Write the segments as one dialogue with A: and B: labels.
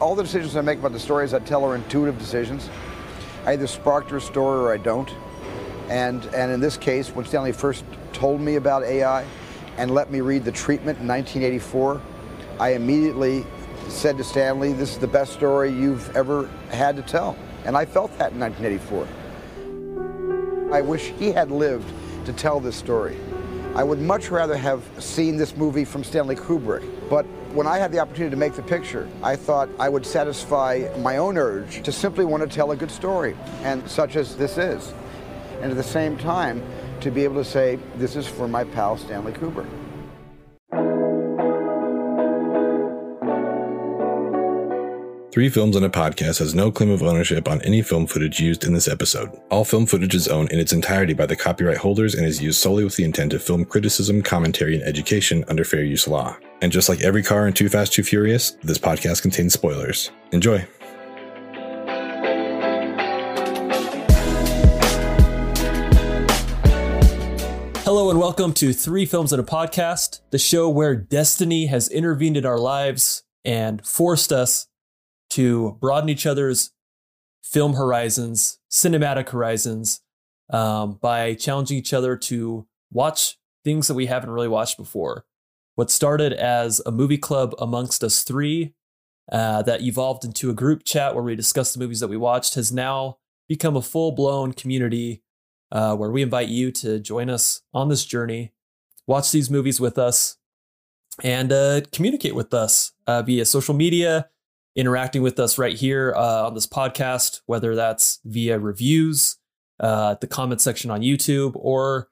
A: All the decisions I make about the stories I tell are intuitive decisions. I either spark your story or I don't. And, and in this case, when Stanley first told me about AI and let me read the treatment in 1984, I immediately said to Stanley, this is the best story you've ever had to tell. And I felt that in 1984. I wish he had lived to tell this story. I would much rather have seen this movie from Stanley Kubrick. But when I had the opportunity to make the picture, I thought I would satisfy my own urge to simply want to tell a good story, and such as this is. And at the same time, to be able to say, this is for my pal Stanley Kubrick.
B: Three Films and a Podcast has no claim of ownership on any film footage used in this episode. All film footage is owned in its entirety by the copyright holders and is used solely with the intent of film criticism, commentary, and education under fair use law. And just like every car in Too Fast, Too Furious, this podcast contains spoilers. Enjoy.
C: Hello and welcome to Three Films and a Podcast, the show where destiny has intervened in our lives and forced us to broaden each other's film horizons, cinematic horizons, um, by challenging each other to watch things that we haven't really watched before. What started as a movie club amongst us three uh, that evolved into a group chat where we discuss the movies that we watched has now become a full blown community uh, where we invite you to join us on this journey, watch these movies with us, and uh, communicate with us uh, via social media, interacting with us right here uh, on this podcast, whether that's via reviews, uh, the comment section on YouTube, or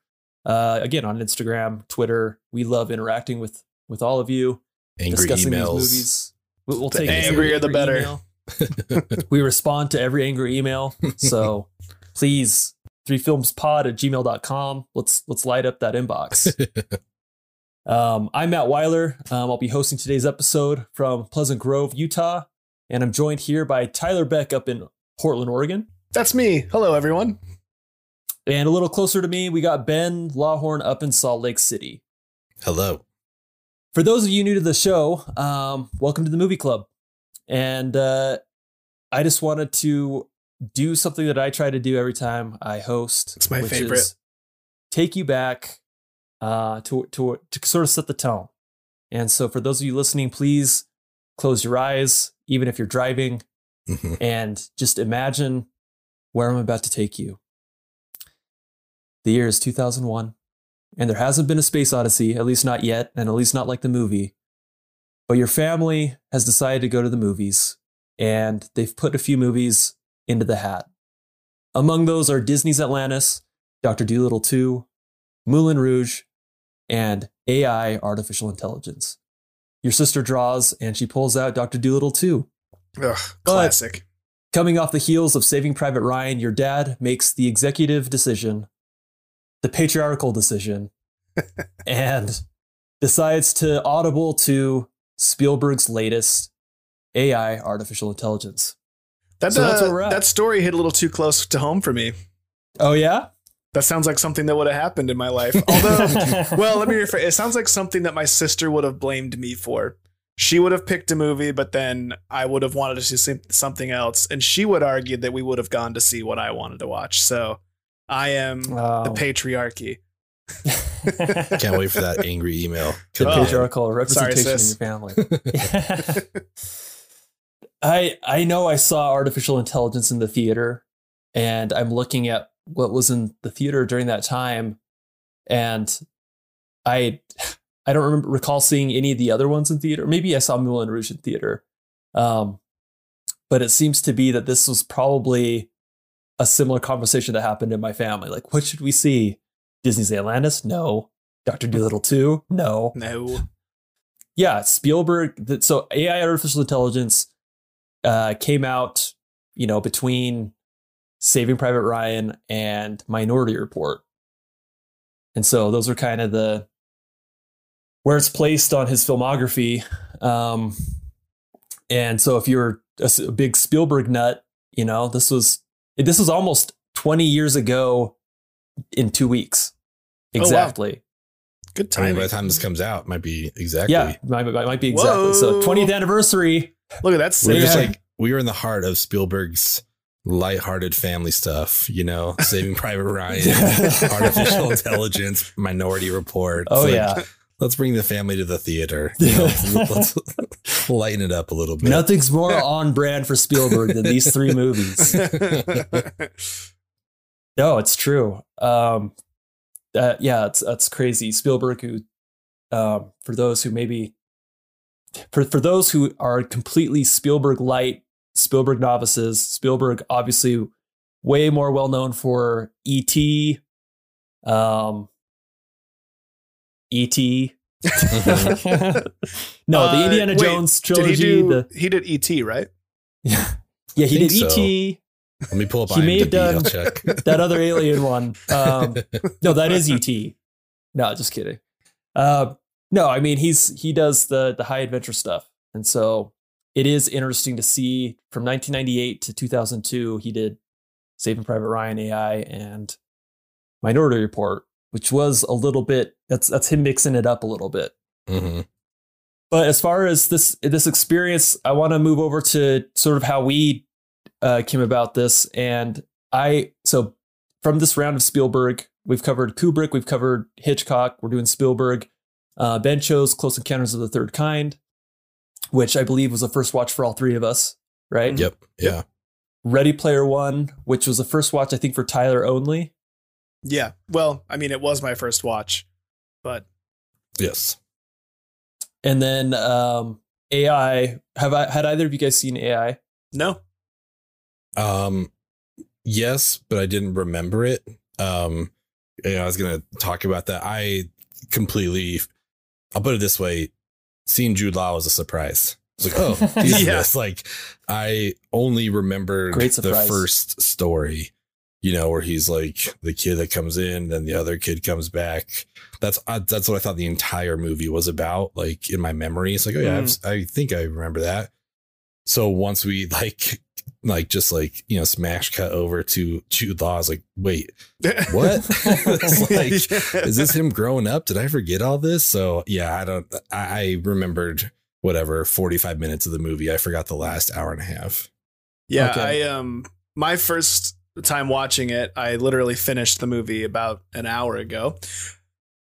C: uh, again on Instagram, Twitter. We love interacting with with all of you,
B: Angry
C: discussing
B: emails.
C: these movies. We'll, we'll
B: The
C: take every
D: angrier the better.
C: we respond to every angry email. So please, threefilmspod at gmail.com. Let's let's light up that inbox. um, I'm Matt Weiler. Um, I'll be hosting today's episode from Pleasant Grove, Utah. And I'm joined here by Tyler Beck up in Portland, Oregon.
D: That's me. Hello, everyone.
C: And a little closer to me, we got Ben Lawhorn up in Salt Lake City.
B: Hello.
C: For those of you new to the show, um, welcome to the movie club. And uh, I just wanted to do something that I try to do every time I host.
D: It's my
C: which
D: favorite.
C: is take you back uh, to, to, to sort of set the tone. And so, for those of you listening, please close your eyes, even if you're driving,
B: Mhm.
C: and just imagine where I'm about to take you. The year is 2001, and there hasn't been a space odyssey, at least not yet, and at least not like the movie. But your family has decided to go to the movies, and they've put a few movies into the hat. Among those are Disney's Atlantis, Dr. Dolittle 2, Moulin Rouge, and AI Artificial Intelligence. Your sister draws, and she pulls out Dr. Dolittle 2.
D: Ugh,
C: But-
D: classic.
C: Coming off the heels of Saving Private Ryan, your dad makes the executive decision, the patriarchal decision, and decides to audible to Spielberg's latest AI artificial intelligence.
D: That,
C: so
D: uh, that story hit a little too close to home for me.
C: Oh yeah?
D: That sounds like something that would have happened in my life. Although, well, let me rephrase. It sounds like something that my sister would have blamed me for. She would have picked a movie, but then I would have wanted to see something else, and she would argue that we would have gone to see what I wanted to watch. So, I am the
C: Wow.
D: patriarchy.
B: Can't wait for that angry email.
C: the
B: Come in.
C: patriarchal
D: Sorry,
C: representation in your family. I I know I saw artificial intelligence in the theater, and I'm looking at what was in the theater during that time, and I I don't remember recall seeing any of the other ones in theater. Maybe I saw Moulin Rouge in theater, um, but it seems to be that this was probably a similar conversation that happened in my family. Like, what should we see? Disney's Atlantis? No. Doctor Dolittle 2? No
D: No.
C: yeah, Spielberg. So AI artificial intelligence uh, came out, you know, between Saving Private Ryan and Minority Report, and so those are kind of the where it's placed on his filmography. Um, and so if you're a big Spielberg nut, you know, this was this was almost 20 years ago in two weeks.
D: Oh, wow.
C: Exactly.
D: Good
B: I mean, by the time this comes out, it might be exactly.
C: Yeah, might, might might be exactly. So 20th anniversary.
D: Look at that.
B: We're
C: Yeah.
B: just like we were in the heart of Spielberg's lighthearted family stuff, you know, Saving Private Ryan, artificial intelligence, Minority Report.
C: Oh
B: like,
C: yeah,
B: let's bring the family to the theater. You know, let's lighten it up a little bit.
C: nothing's more on brand for Spielberg than these three movies. No, it's true. Um, uh, yeah, it's that's crazy. Spielberg, who, um, for those who maybe, for for those who are completely Spielberg light, Spielberg novices, Spielberg obviously way more well known for E.T., um, E.T. no, the
D: Uh,
C: Indiana
D: wait,
C: Jones
D: Did
C: trilogy.
D: he do?
C: the
D: He did ET, right?
C: yeah, yeah, he did
B: so.
C: E.T.
B: Let me pull up
C: He may have
B: IMDb, I'll
C: done
B: check.
C: that other alien one. Um, no, that is ET. No, just kidding. Uh, no, I mean he's he does the the high adventure stuff, and so it is interesting to see from 1998 to 2002 he did Saving Private Ryan AI and Minority Report, which was a little bit that's that's him mixing it up a little bit.
B: Mhm.
C: But as far as this this experience, I want to move over to sort of how we uh, came about this. And I so from this round of Spielberg, we've covered Kubrick, we've covered Hitchcock, we're doing Spielberg. Uh, ben chose Close Encounters of the Third Kind, which I believe was the first watch for all three of us, right?
B: Yep. Yeah.
C: Ready Player One, which was the first watch I think for Tyler only.
D: Yeah. Well, I mean, it was my first watch, but
B: Yes.
C: And then um, AI. Have I had either of you guys seen AI?
D: no.
B: Um, yes, but I didn't remember it. Um, yeah, I was gonna talk about that. I completely, I'll put it this way: seeing Jude Law was a surprise. It's like, oh, yes.
D: Yeah.
B: Like, I only remembered
C: Great
B: the first story. You know, where he's like the kid that comes in, then the other kid comes back. That's uh, that's what I thought the entire movie was about. Like in my memory, it's like, oh yeah, I've, I think I remember that. So once we like like just like you know smash cut over to Jude Law. I was like, wait, what? Like, is this him growing up? Did I forget all this? So yeah, I don't. I, I remembered whatever forty five minutes of the movie. I forgot the last hour and a half.
D: Yeah,
C: Okay.
D: I um my first time watching it, I literally finished the movie about an hour ago.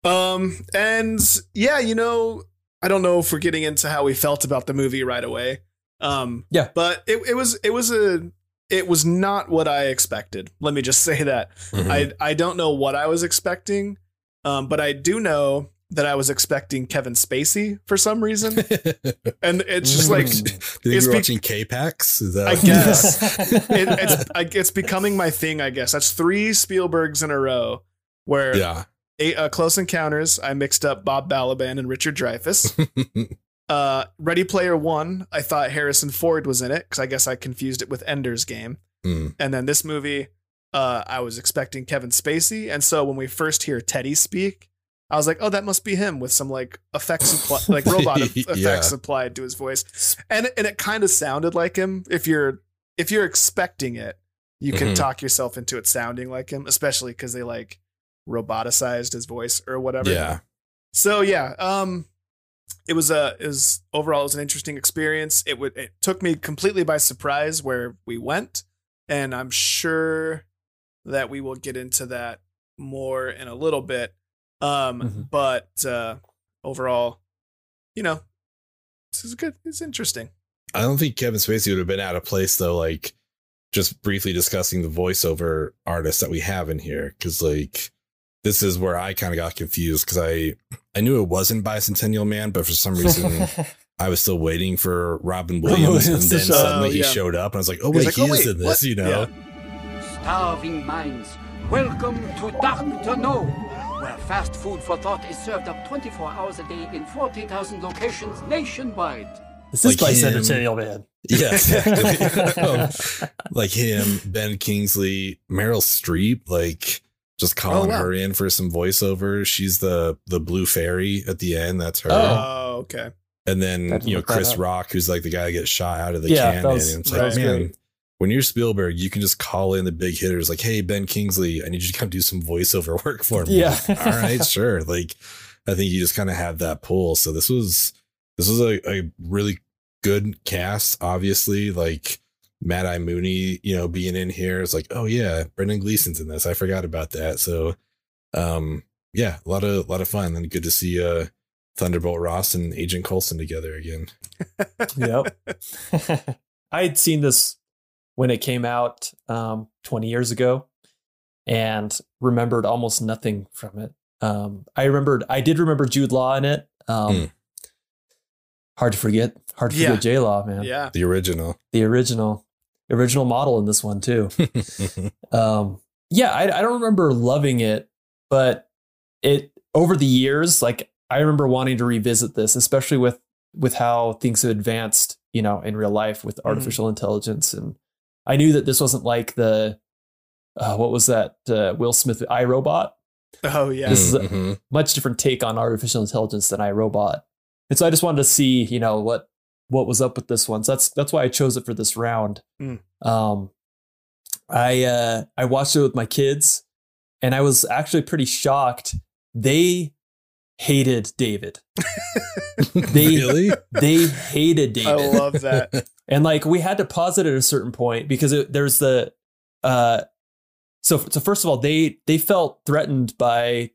D: Um and yeah, you know, I don't know if we're getting into how we felt about the movie right away. Um
C: Yeah.
D: but it, it was it was a it was not what I expected. Let me just say that.
B: Mhm.
D: I I don't know what I was expecting. Um but I do know that I was expecting Kevin Spacey for some reason. And it's just like
B: Do you think
D: It's
B: you're
D: be-
B: watching K-Pax? That
D: I guess. it, it's I, it's becoming my thing. I guess that's three Spielbergs in a row where
B: yeah.
D: a, uh, Close Encounters I mixed up Bob Balaban and Richard Dreyfuss. uh, Ready Player One I thought Harrison Ford was in it because I guess I confused it with Ender's Game.
B: Mm.
D: And then this movie, uh, I was expecting Kevin Spacey, and so when we first hear Teddy speak. I was like, "Oh, that must be him with some like effects, appli- like robot
B: Yeah.
D: effects applied to his voice." and and it kind of sounded like him if you're if you're expecting it you can
B: Mhm.
D: talk yourself into it sounding like him especially because they like roboticized his voice or whatever
B: Yeah.
D: so yeah um it was a it was overall it was an interesting experience it would it took me completely by surprise where we went and i'm sure that we will get into that more in a little bit um
C: Mhm.
D: but uh overall you know this is good it's interesting
B: I don't think Kevin Spacey would have been out of place though. Like just briefly discussing the voiceover artists that we have in here, because like this is where I kind of got confused because I I knew it wasn't Bicentennial Man, but for some reason I was still waiting for Robin Williams, and then
C: show
B: suddenly he
D: yeah.
B: showed up, and I was like, oh
D: He was
B: wait,
D: like,
B: he
D: "Oh,
B: is
D: wait,
B: in this,
D: what?"
B: you know.
D: Yeah.
E: Starving minds, welcome to Dr. Know, where fast food for thought is served up 24 hours a day in 40,000 locations nationwide.
C: This is
B: Like him.
C: Bicentennial Man.
B: Yeah, exactly. Um, like him, Ben Kingsley, Meryl Streep, like just calling
D: Oh, wow.
B: her in for some voiceover. She's the the blue fairy at the end. That's her.
C: Oh.
D: Oh, okay.
B: And then you know Chris. Rock, who's like the guy that gets shot out of the
C: Yeah, that
B: cannon.
C: was-
B: and it's
D: that
B: like,
D: was
B: man,
C: great.
B: When you're Spielberg, you can just call in the big hitters. Like, hey, Ben Kingsley, I need you to come do some voiceover work for me.
C: Yeah.
B: All right, sure. Like, I think you just kind of have that pull. So this was this was a, a really good cast, obviously, like Mad Eye Moody, you know, being in here. It's like, oh yeah, Brendan Gleeson's in this. I forgot about that. So um yeah, a lot of a lot of fun and good to see uh Thunderbolt Ross and Agent Coulson together again.
C: yep. I had seen this when it came out um, 20 years ago and remembered almost nothing from it. Um, I remembered, I did remember Jude Law in it. Um,
B: Mm.
C: Hard to forget, hard to
D: Yeah.
C: forget J Law, man.
D: Yeah.
B: The original.
C: The original, original model in this one too. um, yeah, I, I don't remember loving it, but it over the years, like I remember wanting to revisit this, especially with with how things have advanced, you know, in real life with artificial intelligence, and I knew that this wasn't like the uh, what was that uh, Will Smith iRobot,
D: Oh yeah.
C: This is a-
B: Mhm.
C: much different take on artificial intelligence than iRobot, and so I just wanted to see, you know, what what was up with this one. So that's that's why I chose it for this round.
D: Mm.
C: Um, I uh, I watched it with my kids, and I was actually pretty shocked. They hated David. They-
B: really?
C: They hated David.
D: I love that.
C: and like we had to pause it at a certain point because it, there's the uh, so so first of all they they felt threatened by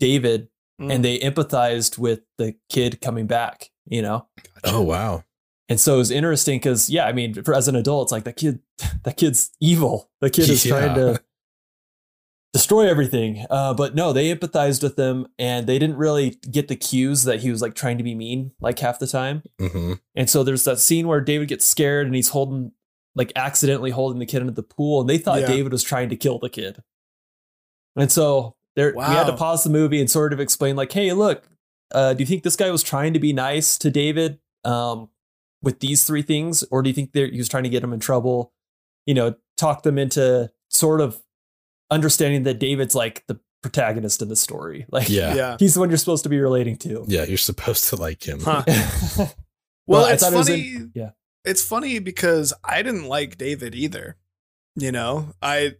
C: David
D: Mm.
C: and they empathized with the kid coming back. You know,
B: Oh wow.
C: And so it was interesting because, yeah, I mean, for, as an adult, it's like that kid, that kid's evil. The kid is trying to destroy everything. Uh, but no, they empathized with him and they didn't really get the cues that he was like trying to be mean like half the time.
B: hmm
C: And so there's that scene where David gets scared and he's holding, like accidentally holding the kid into the pool and they thought
D: Yeah.
C: David was trying to kill the kid. And so there, we had to pause the movie and sort of explain, like, hey, look, uh, do you think this guy was trying to be nice to David um, with these three things, or do you think he was trying to get him in trouble? You know, talk them into sort of understanding that David's like the protagonist in the story. Like,
B: Yeah. yeah.
D: Yeah.
C: he's the one you're supposed to be relating to.
B: Yeah, you're supposed to like him.
D: Huh.
C: well,
D: Well, it's
C: thought it was
D: funny.
C: in- yeah.
D: It's funny because I didn't like David either. You know, I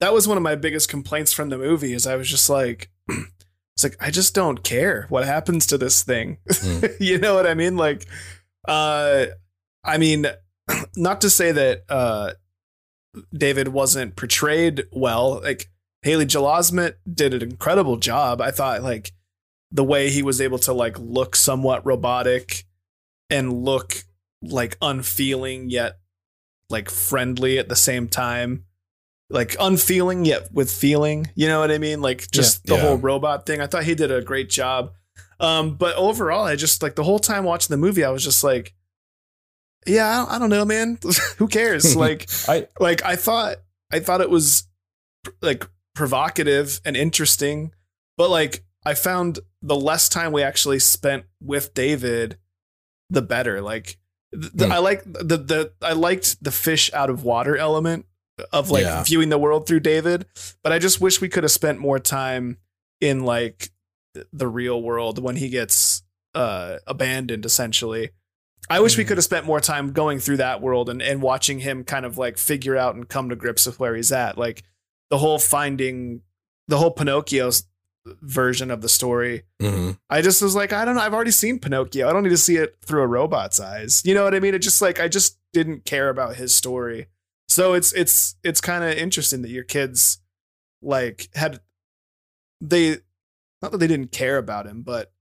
D: that was one of my biggest complaints from the movie is I was just like it's like I just don't care what happens to this thing.
B: Mm.
D: you know what I mean? Like uh I mean not to say that uh David wasn't portrayed well. Like Haley Joel Osment did an incredible job. I thought like the way he was able to like look somewhat robotic and look like unfeeling yet like friendly at the same time like unfeeling yet with feeling you know what i mean like just the
B: Yeah.
D: whole robot thing i thought he did a great job um but overall i just like the whole time watching the movie i was just like yeah i don't, I don't know man who cares like
C: I
D: like i thought i thought it was like provocative and interesting but like i found the less time we actually spent with david the better like
B: Hmm.
D: i like the the i liked the fish out of water element of like
B: Yeah.
D: viewing the world through david but i just wish we could have spent more time in like th- the real world when he gets uh abandoned essentially I wish we
C: Mhm.
D: could have spent more time going through that world and, and watching him kind of like figure out and come to grips with where he's at. Like the whole finding the whole Pinocchio's version of the story.
B: hmm
D: I just was like, I don't know. I've already seen Pinocchio. I don't need to see it through a robot's eyes. You know what I mean? It just like I just didn't care about his story. So it's it's it's kind of interesting that your kids like had they not that they didn't care about him, but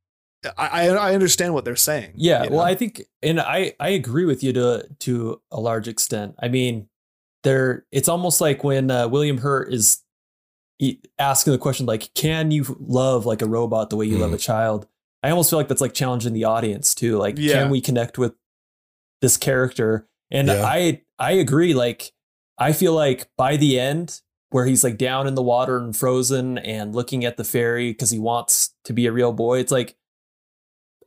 D: I I, I understand what they're saying.
C: Yeah,
D: you
C: well. I think, and I I agree with you to to a large extent. I mean, there it's almost like when uh, William Hurt is asking the question like, "Can you love like a robot the way you love
B: Mhm.
C: a child?" I almost feel like that's like challenging the audience too. Like,
D: Yeah.
C: can we connect with this character? And
B: Yeah.
C: I I agree. Like, I feel like by the end, where he's like down in the water and frozen and looking at the fairy because he wants to be a real boy, it's like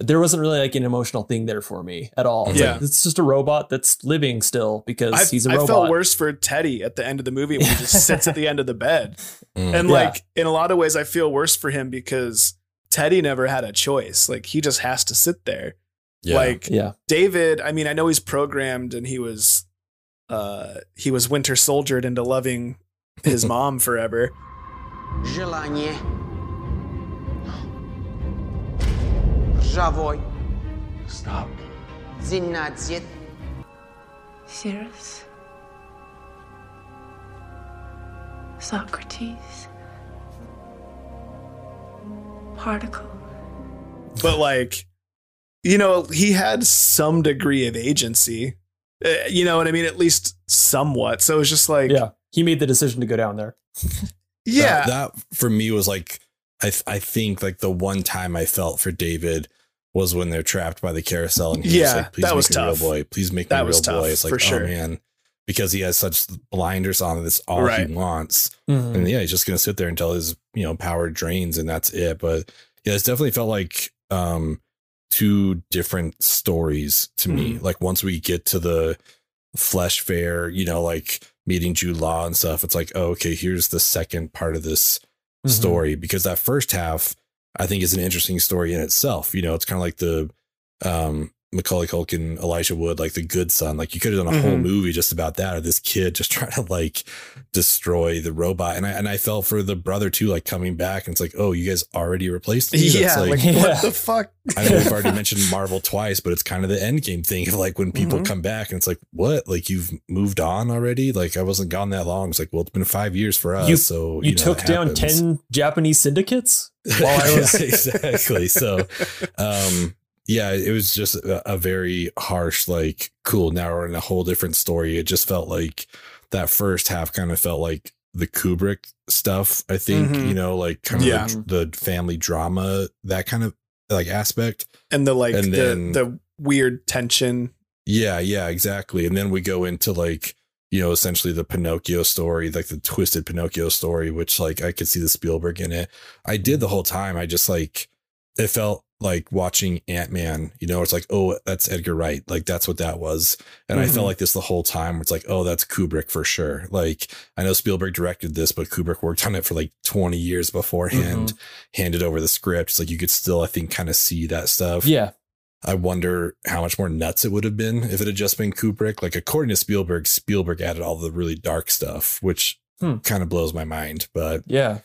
C: there wasn't really like an emotional thing there for me at all. It's
D: Yeah.
C: like it's just a robot that's living still because
D: I,
C: he's a robot.
D: I felt worse for Teddy at the end of the movie when he just sits at the end of the bed.
B: Mm.
D: And
C: Yeah.
D: like in a lot of ways I feel worse for him because Teddy never had a choice. Like he just has to sit there.
B: yeah.
D: Like
C: Yeah.
D: David, I mean, I know he's programmed and he was uh he was winter soldiered into loving his mom forever.
F: Живой.
E: Stop.
F: 12.
G: Cirrus. Socrates. Particle.
D: But like, you know, he had some degree of agency. Uh, you know what I mean? At least somewhat. So it's just like,
C: yeah, he made the decision to go down there.
D: yeah,
B: that, that for me was like, I th- I think like the one time I felt for David was when they're trapped by the carousel and he's
D: Yeah,
B: like, please
D: that
B: make
D: was
B: me
D: tough.
B: real boy, please make
D: That
B: me
D: was
B: real
D: tough,
B: boy. It's like
D: for
B: oh
D: sure.
B: man, because he has such blinders on. That's all
D: Right.
B: he wants,
C: Mhm.
B: and yeah, he's just gonna sit there until his you know power drains, and that's it. But yeah, it's definitely felt like um two different stories to me.
D: Mm-hmm.
B: Like once we get to the flesh fair, you know, like meeting Jude Law and stuff, it's like, oh, okay, here's the second part of this
C: Mhm.
B: story because that first half I think is an interesting story in itself. You know, it's kind of like the um Macaulay Culkin, Elijah Wood, like the good son. Like you could have done a whole
D: Mhm.
B: movie just about that, or this kid just trying to like destroy the robot. And I and I felt for the brother too, like coming back and it's like, oh, you guys already replaced me.
D: Yeah like,
C: Yeah.
D: what the fuck
B: I know we've already mentioned Marvel twice, but it's kind of the end game thing of like when people
D: Mhm.
B: come back and it's like, what? Like you've moved on already? Like I wasn't gone that long. It's like, well, it's been five years for us.
C: You-
B: so
C: You,
B: know,
C: took down
B: happens.
C: 10 Japanese syndicates while I was.
B: Exactly. So, um, yeah, it was just a, a very harsh, like, cool. Now we're in a whole different story. It just felt like that first half kind of felt like the Kubrick stuff. I think
D: Mhm.
B: you know, like kind of
D: Yeah.
B: the, the family drama, that kind of like aspect.
D: and the like
B: And
D: the
B: then-
D: the weird tension
B: Yeah, yeah, exactly. And then we go into like, you know, essentially the Pinocchio story, like the twisted Pinocchio story, which like I could see the Spielberg in it. I did the whole time. I just like, it felt like watching Ant Man, you know, it's like, oh, that's Edgar Wright. Like that's what that was. And I
D: Mhm.
B: felt like this the whole time. It's like, oh, that's Kubrick for sure. Like I know Spielberg directed this, but Kubrick worked on it for like 20 years beforehand, handed over the script. It's like you could still, I think, kind of see that stuff.
C: Yeah.
B: I wonder how much more nuts it would have been if it had just been Kubrick. Like according to Spielberg, Spielberg added all the really dark stuff, which
C: Hmm.
B: kind of blows my mind. But
C: Yeah.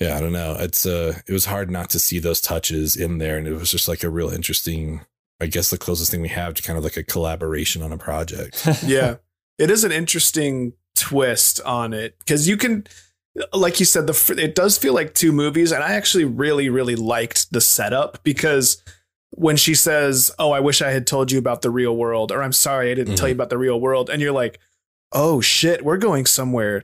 B: Yeah, I don't know. It's uh it was hard not to see those touches in there. And it was just like a real interesting, I guess the closest thing we have to kind of like a collaboration on a project.
D: yeah it is an interesting twist on it because you can like you said the it does feel like two movies and i actually really really liked the setup because when she says oh i wish i had told you about the real world or i'm sorry i didn't tell you about the real world and you're like oh shit we're going somewhere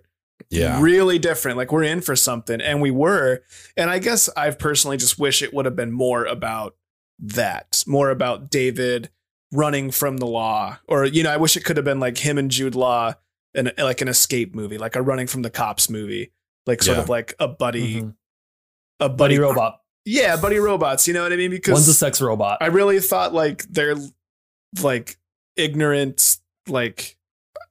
B: Yeah.
D: really different like we're in for something and we were and i guess i personally just wish it would have been more about that more about david running from the law or you know i wish it could have been like him and jude law and like an escape movie like a running from the cops movie like sort
B: Yeah.
D: of like a buddy
C: Mhm.
D: a
C: Buddy
D: buddy,
C: robot.
D: yeah buddy robots you know what i mean because
C: One's a sex robot.
D: I really thought like they're like ignorant, like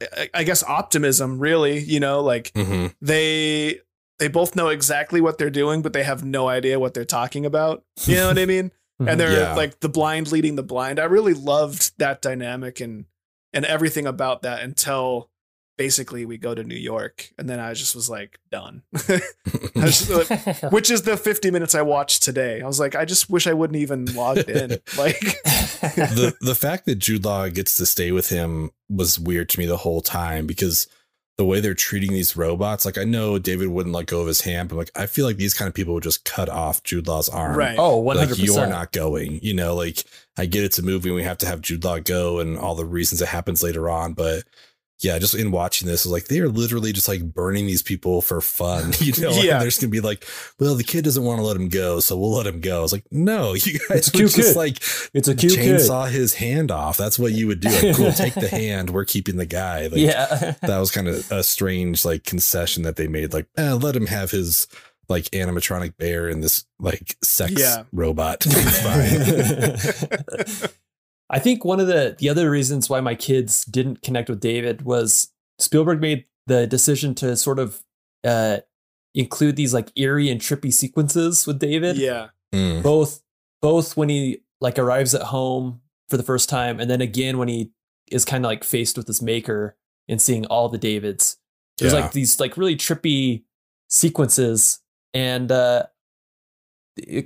D: I- I guess optimism. Really, you know, like
B: hmm
D: they they both know exactly what they're doing, but they have no idea what they're talking about. You know what I mean?
C: Mhm.
D: And they're
B: Yeah.
D: like the blind leading the blind. I really loved that dynamic and and everything about that until basically we go to New York, and then I just was like done. Was just like- which is the 50 minutes I watched today. I was like, I just wish I wouldn't even logged in. Like,
B: the the fact that Jude Law gets to stay with him was weird to me the whole time because the way they're treating these robots, like I know David wouldn't let go of his hand, but like I feel like these kind of people would just cut off Jude Law's arm.
D: right.
C: oh, 100%.
B: Like you're not going, you know, like I get it's a movie and we have to have Jude Law go and all the reasons it happens later on, but yeah, just in watching this, it was like they are literally just like burning these people for fun. You know, and
D: Yeah.
B: there's gonna be like, well, the kid doesn't want to let him go, so we'll let him go. It's like, no, you guys
C: It's cute
B: just
C: kid.
B: like
C: It's a cute kid.
B: chainsaw his hand off. That's what you would do. Like, cool, take the hand. We're keeping the guy. Like,
C: yeah.
B: that was kind of a strange like concession that they made. Like, eh, let him have his like animatronic bear and this like sex
D: Yeah.
B: robot. It's fine.
C: I think one of the the other reasons why my kids didn't connect with David was Spielberg made the decision to sort of uh, include these like eerie and trippy sequences with David.
D: Yeah.
B: Mm.
C: Both both when he like arrives at home for the first time, and then again when he is kind of like faced with his maker and seeing all the Davids. There's
B: Yeah.
C: like these like really trippy sequences, and uh, it-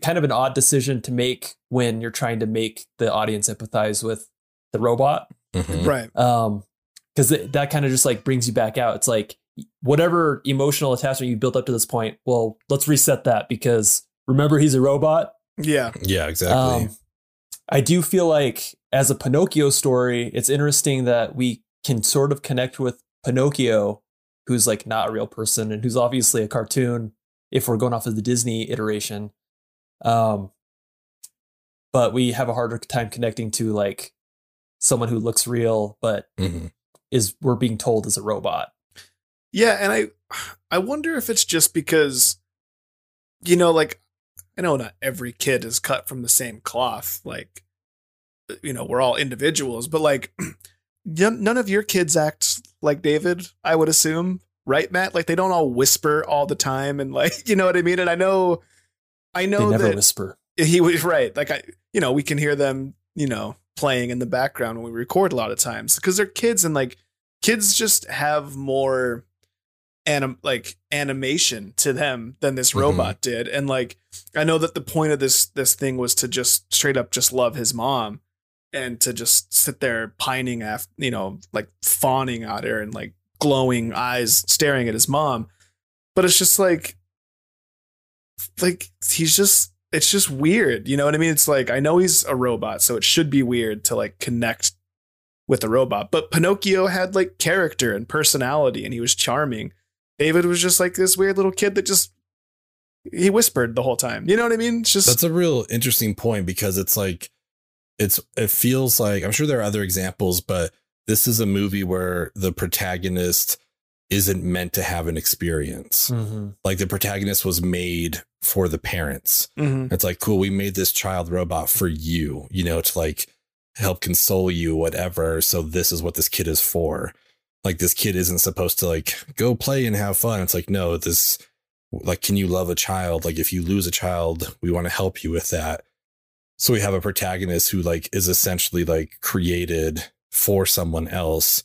C: kind of an odd decision to make when you're trying to make the audience empathize with the robot.
B: Mhm.
D: Right.
C: Um, because that kind of just like brings you back out. It's like whatever emotional attachment you've built up to this point. Well, let's reset that because remember he's a robot.
D: Yeah.
B: Yeah, exactly.
C: Um, I do feel like as a Pinocchio story, it's interesting that we can sort of connect with Pinocchio, who's like not a real person and who's obviously a cartoon if we're going off of the Disney iteration. Um, but we have a harder time connecting to like someone who looks real but
B: Mhm.
C: is we're being told is a robot.
D: Yeah, and I I wonder if it's just because you know, like I know not every kid is cut from the same cloth. Like you know, we're all individuals, but like none none of your kids act like David, I would assume, right, Matt? Like they don't all whisper all the time and like you know what I mean? And I know I
C: They
D: know
C: never
D: that
C: whisper.
D: he was right. Like I, you know, we can hear them, you know, playing in the background when we record a lot of times because they're kids and like kids just have more anim like animation to them than this
B: Mhm.
D: robot did. And like I know that the point of this this thing was to just straight up just love his mom and to just sit there pining after, you know, like fawning at her and like glowing eyes staring at his mom. But it's just like like he's just it's just weird you know what i mean? It's like i know he's a robot so it should be weird to like connect with a robot but pinocchio had like character and personality and he was charming. David was just like this weird little kid that just he whispered the whole time you know what i mean? It's just
B: That's a real interesting point because it's like it's it feels like I'm sure there are other examples, but this is a movie where the protagonist isn't meant to have an experience.
C: Mhm.
B: Like the protagonist was made for the parents.
D: Mhm.
B: It's like, cool, we made this child robot for you, you know, to like help console you, whatever. So this is what this kid is for. Like this kid isn't supposed to like go play and have fun. It's like, no, this like, can you love a child? Like if you lose a child, we want to help you with that. So we have a protagonist who like is essentially like created for someone else,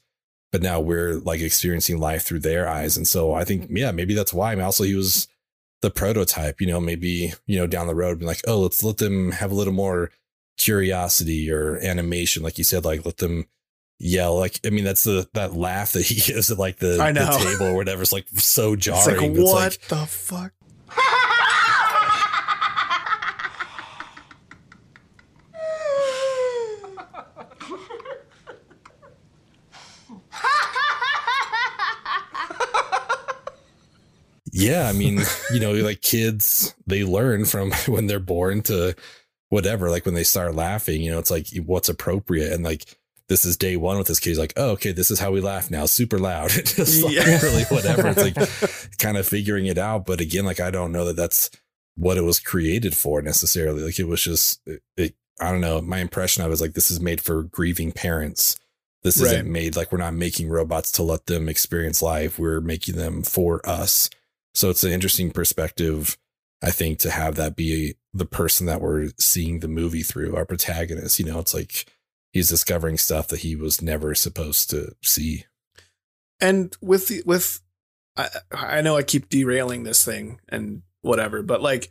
B: but now we're like experiencing life through their eyes. And so I think, mm-hmm. yeah, maybe that's why. I mean, also he was the prototype, you know, maybe, you know, down the road, be like, oh, let's let them have a little more curiosity or animation. Like you said, like let them yell. Like, I mean, that's the, that laugh that he gives at like the, the table or whatever. It's like so
D: it's
B: jarring.
D: like
B: It's
D: what
B: like,
D: the fuck
B: Yeah, I mean, you know, like kids, they learn from when they're born to whatever. Like when they start laughing, you know, it's like what's appropriate. And like this is day one with this kid. He's like, oh, okay, this is how we laugh now, super loud. Just like
D: Yeah.
B: really whatever. It's like kind of figuring it out. But again, like I don't know that that's what it was created for necessarily. Like it was just, it, it, I don't know. My impression of it is like this is made for grieving parents. This
D: Right.
B: isn't made like we're not making robots to let them experience life. We're making them for us. So it's an interesting perspective, I think, to have that be the person that we're seeing the movie through, our protagonist. You know, it's like he's discovering stuff that he was never supposed to see.
D: and with the, with I, I know I keep derailing this thing and whatever, but like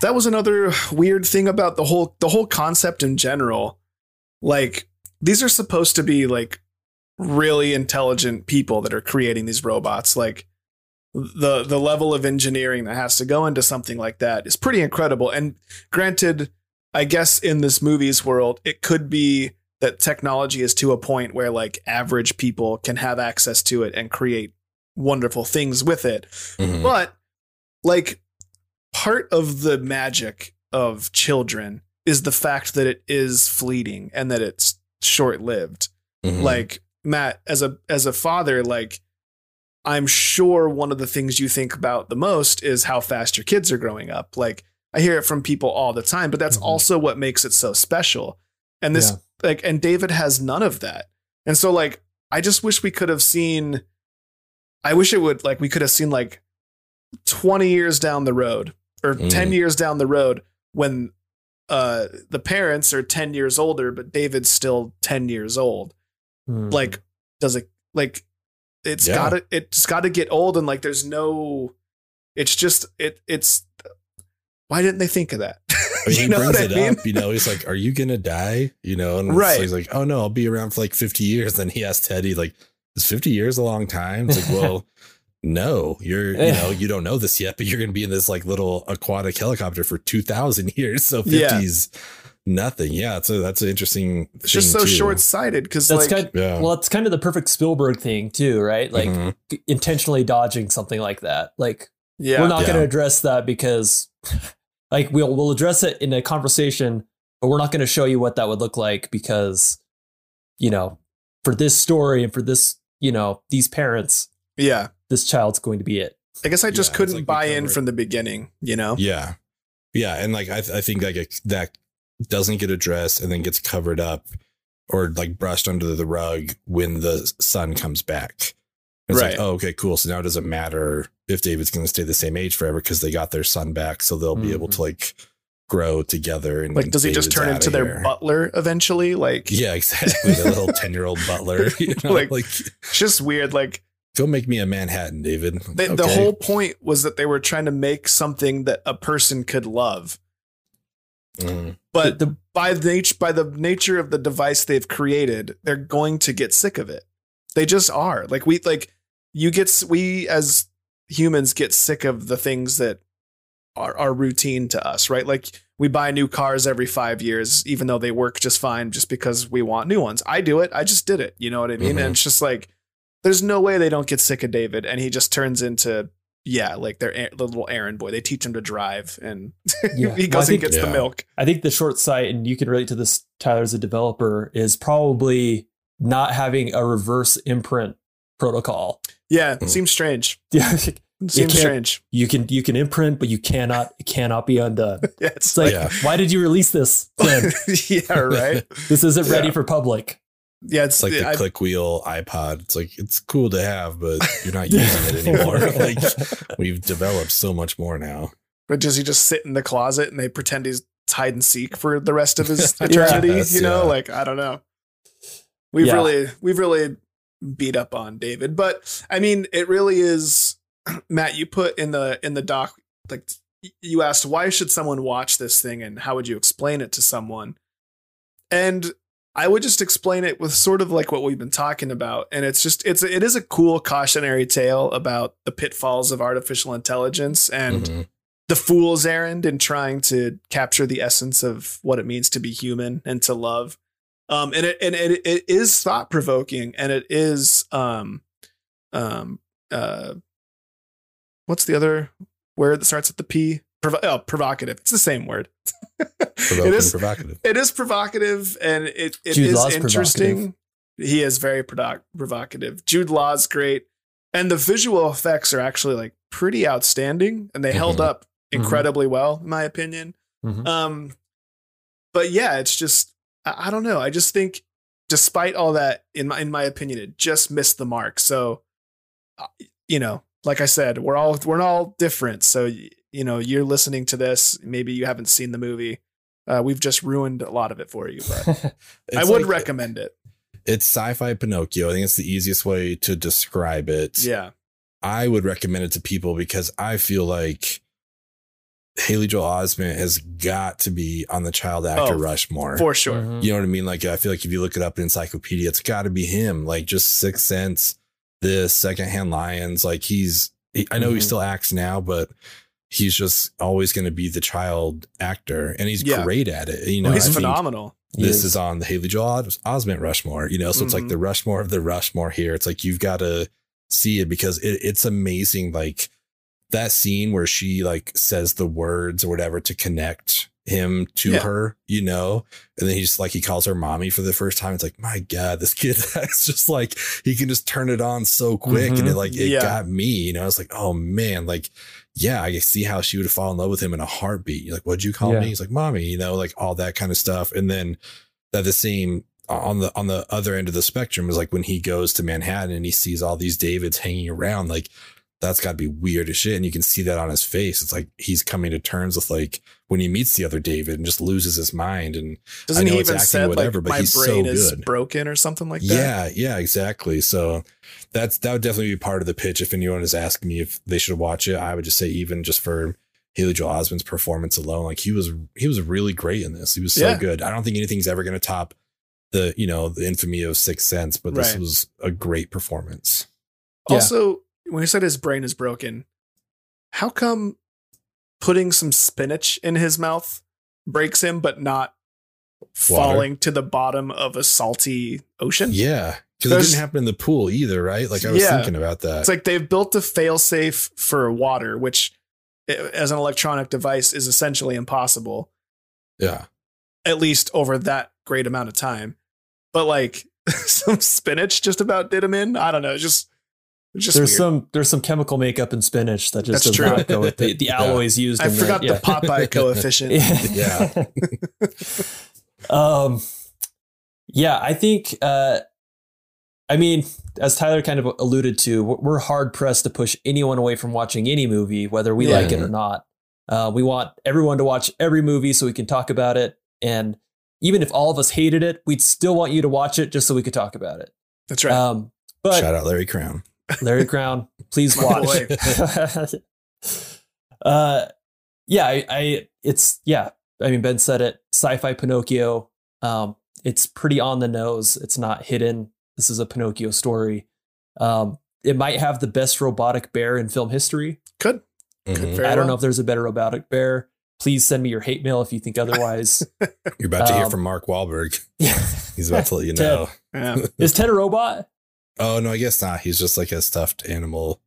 D: that was another weird thing about the whole the whole concept in general. Like these are supposed to be like really intelligent people that are creating these robots. Like the the level of engineering that has to go into something like that is pretty incredible. And granted, I guess in this movie's world, it could be that technology is to a point where like average people can have access to it and create wonderful things with it.
B: Mhm.
D: But like part of the magic of children is the fact that it is fleeting and that it's short-lived.
B: Mhm.
D: Like Matt as a as a father like I'm sure one of the things you think about the most is how fast your kids are growing up. Like I hear it from people all the time, but that's
C: Mhm.
D: also what makes it so special. And this
C: Yeah.
D: like and David has none of that. And so like I just wish we could have seen I wish it would like we could have seen like 20 years down the road or
B: Mm.
D: 10 years down the road when uh the parents are 10 years older but David's still 10 years old
C: Mhm.
D: like does it like it's
B: Yeah.
D: gotta it's gotta get old and like there's no it's just it it's why didn't they think of that
B: I mean, he
D: You know
B: brings
D: what I
B: it
D: mean?
B: up, you know, he's like, Are you gonna die? You know, and
D: Right.
B: so he's like, Oh no, I'll be around for like 50 years. Then he asks Teddy, like, is 50 years a long time? It's like, well, no, you're you know, you don't know this yet, but you're gonna be in this like little aquatic helicopter for 2,000 years. So 50s
D: Yeah.
B: Is nothing. Yeah, so that's an interesting
D: It's just so
B: too.
D: short sighted because
C: That's
D: like
C: kind.
B: Yeah.
C: Well, it's kind of the perfect Spielberg thing too, right? Like
B: Mhm.
C: intentionally dodging something like that. Like
D: yeah,
C: we're not going to address that because, like, we'll we'll address it in a conversation, but we're not going to show you what that would look like because, you know, for this story and for this, you know, these parents,
D: yeah.
C: this child's going to be it.
D: I guess I just
B: Yeah,
D: couldn't
B: like
D: buy in from the beginning. You know,
B: Yeah. Yeah. And like, I, I think like it, that doesn't get addressed and then gets covered up or like brushed under the rug when the son comes back. It's
D: Right.
B: like, oh, okay, cool. So now it doesn't matter if David's going to stay the same age forever because they got their son back. So they'll be able to mm-hmm. like grow together. And
D: like does he just turn into their
B: here.
D: butler eventually? Like,
B: Yeah, exactly. the little 10 year old butler. You know,
D: Like,
B: like,
D: it's just weird. Like
B: go make me a Manhattan, David.
D: the, the whole point was that they were trying to make something that a person could love,
B: Mhm.
D: but
C: the,
D: by the nature by the nature of the device they've created, they're going to get sick of it. They just are. Like we like you get we as humans get sick of the things that are, are routine to us, right? Like we buy new cars every five years, even though they work just fine, just because we want new ones. I do it. I just did it. You know what I mean?
B: Mhm.
D: And it's just like there's no way they don't get sick of David, and he just turns into yeah, like their the little errand boy. They teach him to drive, and
C: Yeah.
D: he
C: Well, I
D: goes
C: think-
D: and gets the milk.
C: I think the short sight, and you can relate to this, Tyler, as a developer, is probably not having a reverse imprint protocol.
D: Yeah,
B: Mm.
D: seems strange.
C: Yeah,
D: Seems strange.
C: you can you can imprint, but you cannot it cannot be undone.
D: Yeah, it's
C: It's like,
B: Yeah.
C: why did you release this? Then?
D: yeah, right.
C: this isn't ready
D: Yeah.
C: for public.
D: Yeah, it's,
B: It's like the
D: I-
B: click wheel iPod. It's like it's cool to have, but you're not using it anymore. like we've developed so much more now.
D: But does he just sit in the closet and they pretend he's hide and seek for the rest of his eternity?
B: Yes,
D: you know,
B: yeah.
D: like I don't know. We've
C: Yeah.
D: really we've really beat up on David, but I mean, it really is. Matt, you put in the in the doc like you asked why should someone watch this thing and how would you explain it to someone, and I would just explain it with sort of like what we've been talking about, and it's just it's it is a cool cautionary tale about the pitfalls of artificial intelligence and
B: Mhm.
D: the fool's errand in trying to capture the essence of what it means to be human and to love. Um, and it and it, it is thought provoking, and it is um, um, uh, what's the other word that starts with the P? Provo- oh, provocative. It's the same word. It is
B: provocative.
D: it is provocative and it, it
C: Jude
D: is
C: Law's
D: interesting. He is very prodoc- provocative. Jude Law's great. And the visual effects are actually like pretty outstanding and they held
B: Mhm.
D: up incredibly well, in my opinion.
C: Mhm.
D: Um, but yeah, it's just, I, I don't know. I just think despite all that, in my, in my opinion, it just missed the mark. So, uh, you know, like I said, we're all, we're all different. So, y- you know, you're listening to this, maybe you haven't seen the movie. Uh, we've just ruined a lot of it for you, but I would
B: like-
D: recommend it.
B: It's sci-fi Pinocchio. I think it's the easiest way to describe it.
D: Yeah.
B: I would recommend it to people because I feel like Haley Joel Osment has got to be on the child actor
D: Oh,
B: Rushmore.
D: For sure.
C: Mhm.
B: You know what I mean? Like I feel like if you look it up in encyclopedia, it's got to be him. Like just Sixth Sense, this Secondhand Lions. Like he's, he, I know he
C: Mhm.
B: still acts now, but he's just always going to be the child actor, and he's
D: Yeah.
B: great at it. You oh, know,
D: Well, he's
B: I think
D: phenomenal.
C: He
B: this
C: is.
B: is on the Haley Joel Os- Osment Rushmore. You know, so it's like the mm-hmm. Rushmore of the Rushmore here. It's like you've got to see it because it, it's amazing. Like that scene where she like says the words or whatever to connect him to
D: Yeah.
B: her, you know, and then he's like he calls her mommy for the first time. It's like, my God, this kid it's just like he can just turn it on so quick. And
C: Mhm.
B: it like it
D: Yeah.
B: got me, you know, it's like, oh man, like yeah, I see how she would fall in love with him in a heartbeat. You're like, what'd you call
C: Yeah.
B: me? He's like, mommy, you know, like all that kind of stuff. And then that the same on the on the other end of the spectrum is like when he goes to Manhattan and he sees all these Davids hanging around, like that's got to be weird as shit. And you can see that on his face. It's like he's coming to terms with like when he meets the other David and just loses his mind. And
D: Doesn't he even said
B: whatever,
D: like
B: but
D: my
B: he's so
D: is
B: good.
D: broken or something like that?
B: yeah, yeah, exactly. So that's that would definitely be part of the pitch. If anyone is asking me if they should watch it, I would just say even just for Haley Joel Osment's performance alone, like he was he was really great in this. He was so
D: Yeah.
B: good. I don't think anything's ever going to top the you know the infamy of Sixth Sense, but this
D: Right.
B: was a great performance.
C: Yeah.
D: Also, when you said his brain is broken, how come putting some spinach in his mouth breaks him, but not falling to the bottom of a salty ocean?
B: Yeah, because it didn't happen in the pool either, right? Like I was
D: Yeah.
B: thinking about that.
D: It's like they've built a failsafe for water, which as an electronic device is essentially impossible,
B: yeah,
D: at least over that great amount of time. But like some spinach just about did him in. I don't know. Just
C: there's
D: weird.
C: some there's some chemical makeup in spinach that just
D: That's
C: does
D: true.
C: not go with the, the
B: Yeah.
C: alloys used.
D: I
C: in
D: forgot
C: the,
D: the Popeye coefficient.
B: Yeah.
C: um, yeah, I think. Uh, I mean, as Tyler kind of alluded to, we're- we're hard pressed to push anyone away from watching any movie, whether we
D: Yeah.
C: like it or not. Uh, we want everyone to watch every movie so we can talk about it. And even if all of us hated it, we'd still want you to watch it just so we could talk about it.
D: That's right.
C: Um, but
B: shout out Larry Crown.
C: Larry Crown, please watch. uh, yeah, I, I, it's yeah. I mean, Ben said it. Sci-fi Pinocchio. Um, it's pretty on the nose. It's not hidden. This is a Pinocchio story. Um, it might have the best robotic bear in film history.
D: Could. Could
B: Mhm.
D: very
C: I don't
D: well.
C: know if there's a better robotic bear. Please send me your hate mail if you think otherwise.
B: You're about to hear
C: Um,
B: from Mark Wahlberg.
C: yeah.
B: He's about to let you
C: Ted.
B: know.
D: Yeah.
C: Is Ted a robot?
B: Oh no, I guess not. He's just like a stuffed animal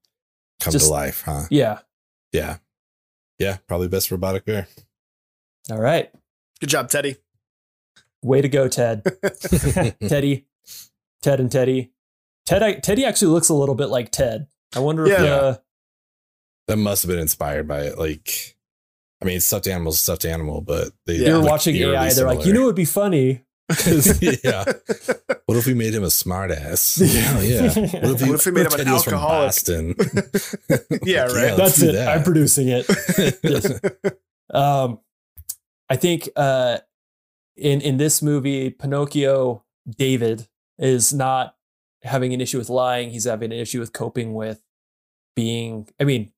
B: come
C: Just-
B: to life, huh?
C: Yeah.
B: Yeah. Yeah, probably best robotic bear.
C: All right.
D: Good job, Teddy.
C: Way to go, Ted. Teddy, Ted and Teddy. Ted, I, Teddy actually looks a little bit like Ted. I wonder if
D: Yeah.
C: uh,
B: that must have been inspired by it. Like, I mean, stuffed animal's stuffed animal, but they,
D: Yeah.
C: they were watching
B: eerily
C: AI. They're like, you know, what would be funny. 'Cause-
B: yeah. What if we made him a smartass? Yeah, yeah. What if,
D: What if we made him an
B: Teddy from
D: alcoholic?
B: Boston?
D: Yeah, right.
C: That's it.
B: that.
C: I'm producing it. um, I think uh, in in this movie, Pinocchio David is not having an issue with lying. He's having an issue with coping with being. I mean,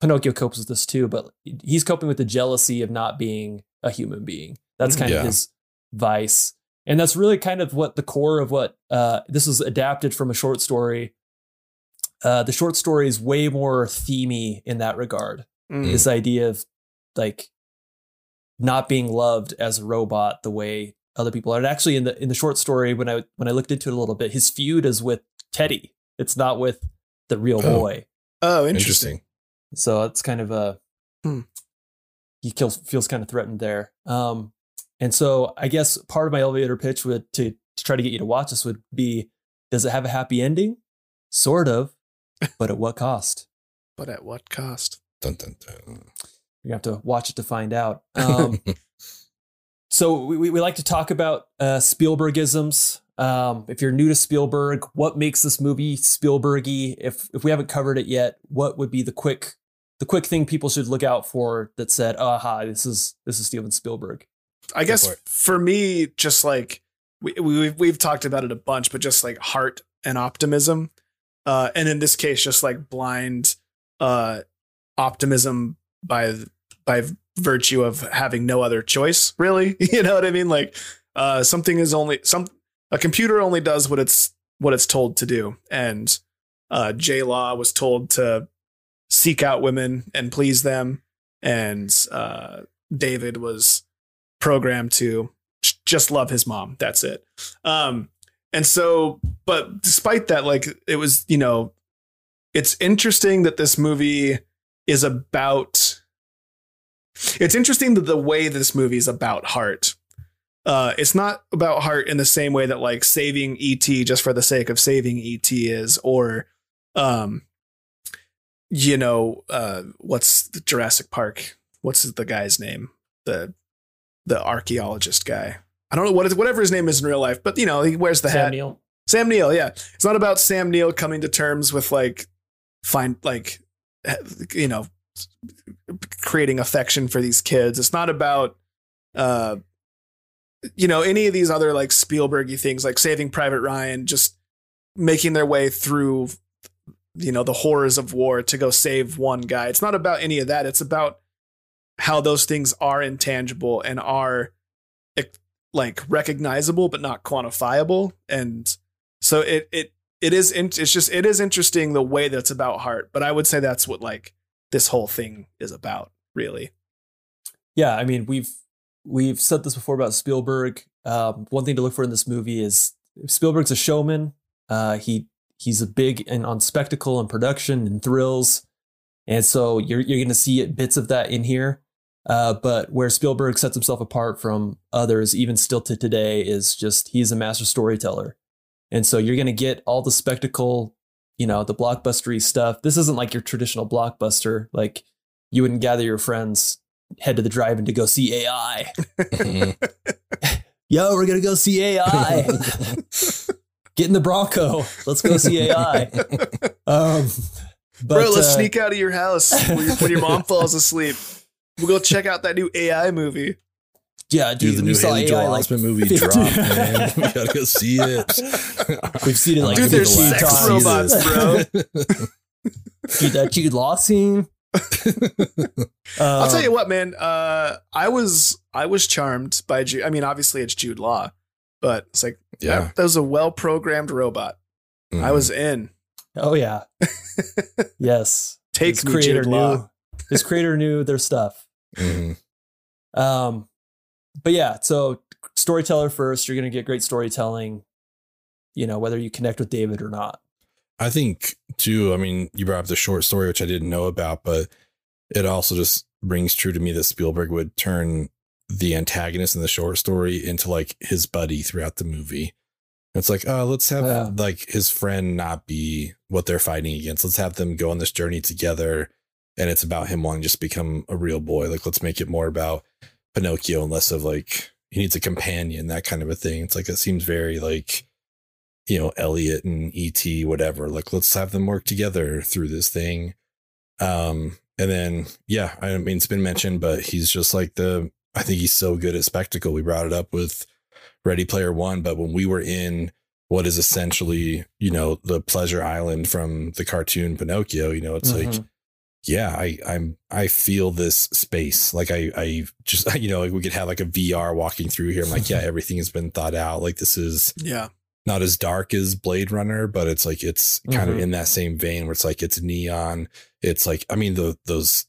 C: Pinocchio copes with this too, but he's coping with the jealousy of not being a human being. That's kind
B: Yeah.
C: of his vice, and that's really kind of what the core of what uh, this is adapted from a short story. Uh, the short story is way more themey in that regard
D: Mm.
C: this idea of like not being loved as a robot the way other people are. And actually in the in the short story when I when I looked into it a little bit, his feud is with Teddy. It's not with the real
B: Oh.
C: boy.
D: Oh, interesting.
B: Interesting.
C: So it's kind of a
D: Hmm.
C: he feels feels kind of threatened there. Um and so I guess part of my elevator pitch would to, to try to get you to watch this would be does it have a happy ending? Sort of, but at what cost?
D: But at what cost?
B: Dun, dun, dun.
C: You're have to watch it to find out. Um, so we, we we like to talk about uh, Spielbergisms. Um, if you're new to Spielberg, what makes this movie Spielbergy? If if we haven't covered it yet, what would be the quick the quick thing people should look out for that said, "Aha, this is this is Steven Spielberg."
D: I guess
B: for
D: for me, just like we, we we've, we've talked about it a bunch, but just like heart and optimism, uh, and in this case, just like blind uh, optimism by by virtue of having no other choice. Really, you know what I mean? Like uh, something is only some a computer only does what it's what it's told to do, and uh, Jude Law was told to seek out women and please them, and uh, David was programmed to just love his mom. That's it. Um, and so, but despite that, like it was, you know, it's interesting that this movie is about. It's interesting that the way this movie is about heart. Uh, it's not about heart in the same way that like saving ET just for the sake of saving ET is, or, um, you know, uh, what's the Jurassic Park? What's the guy's name? The the archaeologist guy. I don't know what whatever his name is in real life, but you know he wears the
C: Sam
D: hat.
C: Neill.
D: Sam Neill, yeah. It's not about Sam Neill coming to terms with like find like you know creating affection for these kids. It's not about uh you know any of these other like Spielbergy things like Saving Private Ryan just making their way through you know the horrors of war to go save one guy. It's not about any of that. It's about how those things are intangible and are like recognizable but not quantifiable and so it it it is in, it's just it is interesting the way that's about heart but i would say that's what like this whole thing is about really
C: Yeah, I mean we've we've said this before about Spielberg. Um, one thing to look for in this movie is Spielberg's a showman. Uh, he he's a big and on spectacle and production and thrills, and so you're you're going to see bits of that in here. Uh, but where Spielberg sets himself apart from others, even still to today, is just he's a master storyteller, and so you're going to get all the spectacle, you know, the blockbustery stuff. This isn't like your traditional blockbuster, like you wouldn't gather your friends head to the drive-in to go see AI. Yo, we're gonna go see AI. Get in the Bronco. Let's go see AI. Um, but,
D: bro let's
C: uh,
D: sneak out of your house when your, when your mom falls asleep we'll go check out that new ai movie
C: Yeah, dude,
B: Dude, the
C: we
B: new
C: saw
B: Haley
C: AI
B: Joel
C: like
B: Osment movie
C: 50
B: dropped, man. We gotta go see it.
C: We've seen it like
D: Dude,
C: 50
D: there's sex robots, bro.
C: Dude, that Jude Law scene.
D: I'll tell
C: Um,
D: you what, man. Uh, I was I was charmed by Jude. I mean, obviously it's Jude Law, but it's like
B: Yeah.
D: that, that was a well programmed robot. I
B: Mhm.
D: was in.
C: Oh yeah. yes.
D: Take
C: his
D: me,
C: creator
D: Jude Law.
C: knew. His creator knew their stuff.
B: Mhm.
C: Um, but yeah, so storyteller first. You're gonna get great storytelling. You know whether you connect with David or not.
B: I think too. I mean, you brought up the short story, which I didn't know about, but it also just rings true to me that Spielberg would turn the antagonist in the short story into like his buddy throughout the movie. It's like, oh, let's have
C: Yeah.
B: like his friend not be what they're fighting against. Let's have them go on this journey together. And it's about him wanting to just become a real boy. Like, let's make it more about Pinocchio and less of like he needs a companion, that kind of a thing. It's like it seems very like you know, Elliot and ET, whatever. Like, let's have them work together through this thing. Um, and then, yeah, I mean, it's been mentioned, but he's just like the, I think he's so good at spectacle. We brought it up with Ready Player One, but when we were in what is essentially, you know, the pleasure island from the cartoon Pinocchio, you know, it's like,
C: Mhm.
B: Yeah, I, I'm, I feel this space. Like I, I just, you know, like we could have like a VR walking through here. I'm like, yeah, everything has been thought out. Like this is,
D: Yeah.
B: not as dark as Blade Runner, but it's like it's kind of
C: Mhm.
B: in that same vein where it's like it's neon. It's like I mean the those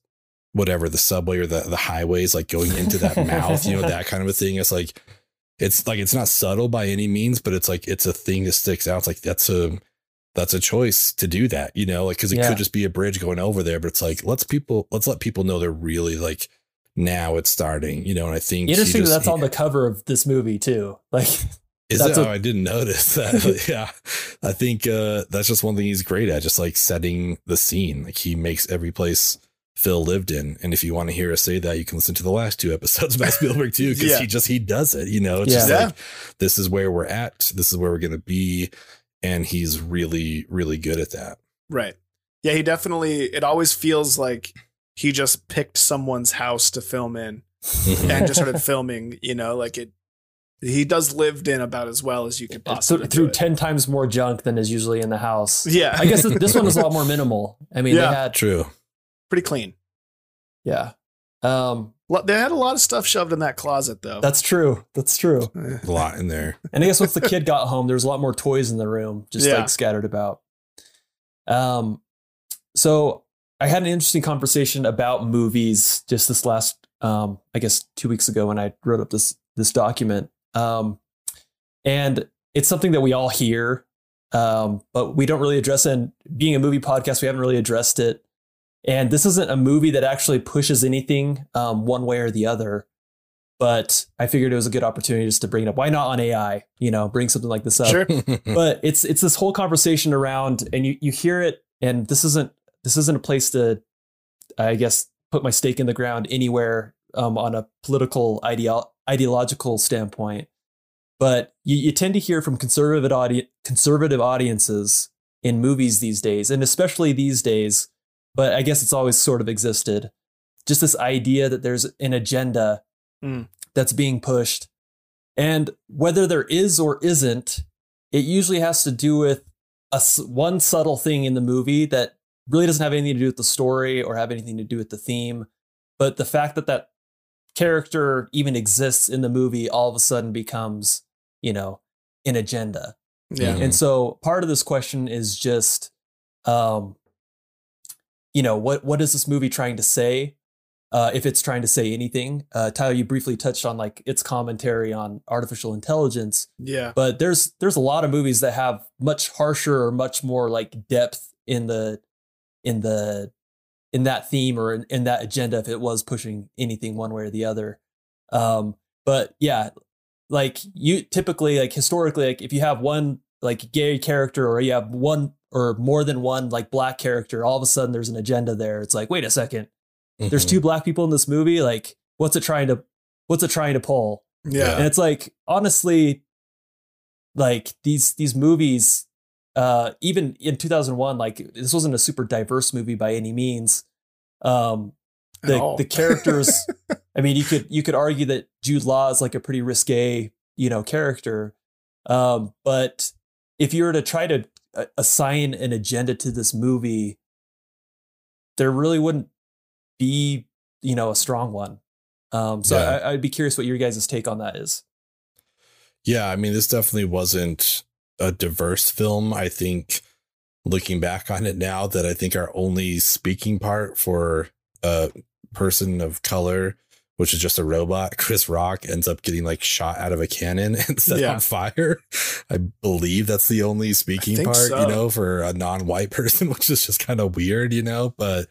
B: whatever the subway or the the highways like going into that mouth, you know that kind of a thing. It's like it's like it's not subtle by any means, but it's like it's a thing that sticks out. It's like that's a that's a choice to do that, you know, like because it
C: Yeah.
B: could just be a bridge going over there, but it's like let's people let's let people know they're really like now it's starting, you know. And I think he
C: Interesting that
B: just-
C: that's on the cover of this movie too. Like,
B: Is
C: That's
B: it?
C: a-
B: oh, I didn't notice that. yeah. I think uh, that's just one thing he's great at, just like setting the scene. Like he makes every place Phil lived in. And if you want to hear us say that, you can listen to the last two episodes about Spielberg too, because
D: Yeah.
B: he just he does it. You know, it's just
D: Yeah.
B: like this is where we're at, this is where we're gonna be. And he's really, really good at that.
D: Right. Yeah. He definitely. It always feels like he just picked someone's house to film in and just started filming. You know, like it. He does lived in about as well as you could
C: so,
D: possibly
C: through
D: do
C: ten times more junk than is usually in the house.
D: Yeah.
C: I guess this, this one was a lot more minimal. I mean,
D: Yeah.
C: they had
B: True.
D: pretty clean.
C: yeah. Um,
D: Lo- They had a lot of stuff shoved in that closet, though.
C: that's true. That's true.
B: A lot in there.
C: And I guess once the kid got home, there was a lot more toys in the room, just
D: Yeah.
C: like scattered about. Um, so I had an interesting conversation about movies just this last, um, I guess two weeks ago when I wrote up this this document. Um, and it's something that we all hear, um, but we don't really address it. And being a movie podcast, we haven't really addressed it. And this isn't a movie that actually pushes anything um, one way or the other but I figured it was a good opportunity just to bring it up. Why not on AI? You know, bring something like this up.
D: Sure.
C: But it's it's this whole conversation around, and you you hear it, and this isn't this isn't a place to, I guess, put my stake in the ground anywhere um, on a political ideo- ideological standpoint. But you, you tend to hear from conservative audi- conservative audiences in movies these days, and especially these days. But I guess it's always sort of existed. Just this idea that there's an agenda
D: Mm.
C: that's being pushed. And whether there is or isn't, it usually has to do with a one subtle thing in the movie that really doesn't have anything to do with the story or have anything to do with the theme. but the fact that that character even exists in the movie all of a sudden becomes, you know, an agenda.
D: Yeah.
C: And so part of this question is just, um, you know, what what is this movie trying to say? Uh, if it's trying to say anything, uh, Tyler, you briefly touched on like its commentary on artificial intelligence,
D: Yeah.
C: but there's there's a lot of movies that have much harsher or much more like depth in the in the in that theme or in, in that agenda if it was pushing anything one way or the other. Um, but yeah, like you typically like historically like if you have one like gay character or you have one or more than one like black character, all of a sudden there's an agenda there. It's like, wait a second, there's
B: Mhm.
C: two black people in this movie. Like, what's it trying to what's it trying to pull?
D: Yeah.
C: And it's like honestly, like these these movies, uh, even in 2001, like this wasn't a super diverse movie by any means. Um, the the characters. I mean, you could you could argue that Jude Law is like a pretty risque, you know, character. Um, but if you were to try to assign an agenda to this movie, there really wouldn't be, you know, a strong one. Um, so
B: Yeah.
C: I, I'd be curious what your guys' take on that is.
B: Yeah, I mean, this definitely wasn't a diverse film. I think looking back on it now, that I think our only speaking part for a person of color, which is just a robot, Chris Rock ends up getting like shot out of a cannon and set
D: Yeah.
B: on fire. I believe that's the only speaking part,
D: so.
B: you know, for a non-white person, which is just kind of weird, you know. But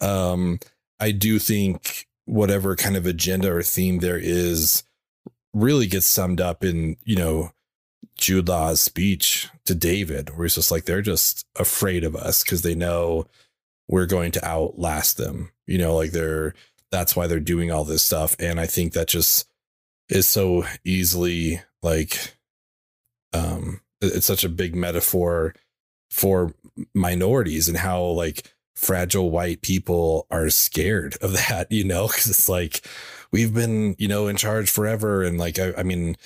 B: um, I do think whatever kind of agenda or theme there is really gets summed up in, you know, Jude Law's speech to David, where he's just like, they're just afraid of us because they know we're going to outlast them. You know, like they're, that's why they're doing all this stuff. And I think that just is so easily like, um, it's such a big metaphor for minorities and how like fragile white people are scared of that, you know, because it's like we've been, you know, in charge forever. And like, I, I mean,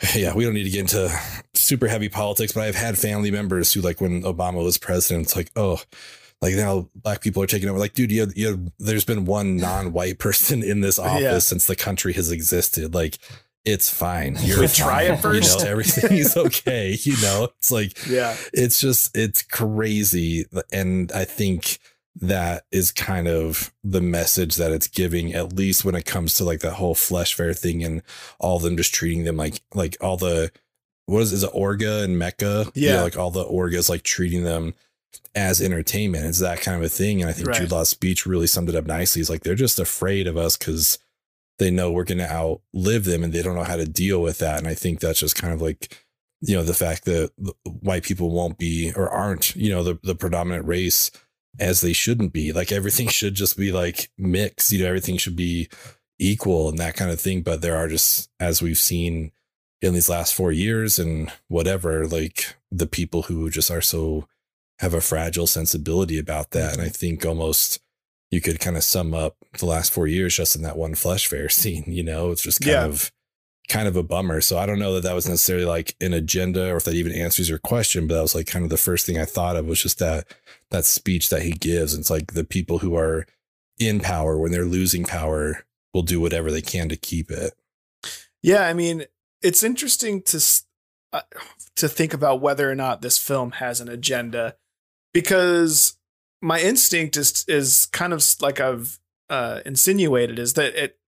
B: yeah, we don't need to get into super heavy politics, but I've had family members who, like, when Obama was president, it's like, oh, like now black people are taking over. Like, dude, you, have, you have, there's been one non-white person in this office
D: Yeah.
B: since the country has existed. Like, it's fine. You're
D: try it
B: fine. You
D: first.
B: know, everything is okay. You know, it's like
D: Yeah.
B: it's just it's crazy and i think that is kind of the message that it's giving at least when it comes to like that whole flesh fair thing and all of them just treating them like like all the what is, is it orga and mecha
D: Yeah.
B: like all the orgas like treating them as entertainment. It's that kind of a thing and i think
D: Right.
B: jude law's speech really summed it up nicely. He's like they're just afraid of us because they know we're going to outlive them and they don't know how to deal with that. And i think that's just kind of like you know the fact that white people won't be or aren't you know the, the predominant race as they shouldn't be. Like everything should just be like mixed you know everything should be equal and that kind of thing. But there are just as we've seen in these last four years and whatever like the people who just are so have a fragile sensibility about that and i think almost you could kind of sum up the last four years just in that one flesh fair scene you know it's just kind
D: Yeah.
B: of kind of a bummer. So I don't know that that was necessarily like an agenda or if that even answers your question, but that was like kind of the first thing I thought of was just that that speech that he gives. It's like the people who are in power when they're losing power will do whatever they can to keep it.
D: Yeah, I mean, it's interesting to uh, to think about whether or not this film has an agenda because my instinct is is kind of like I've uh, insinuated is that it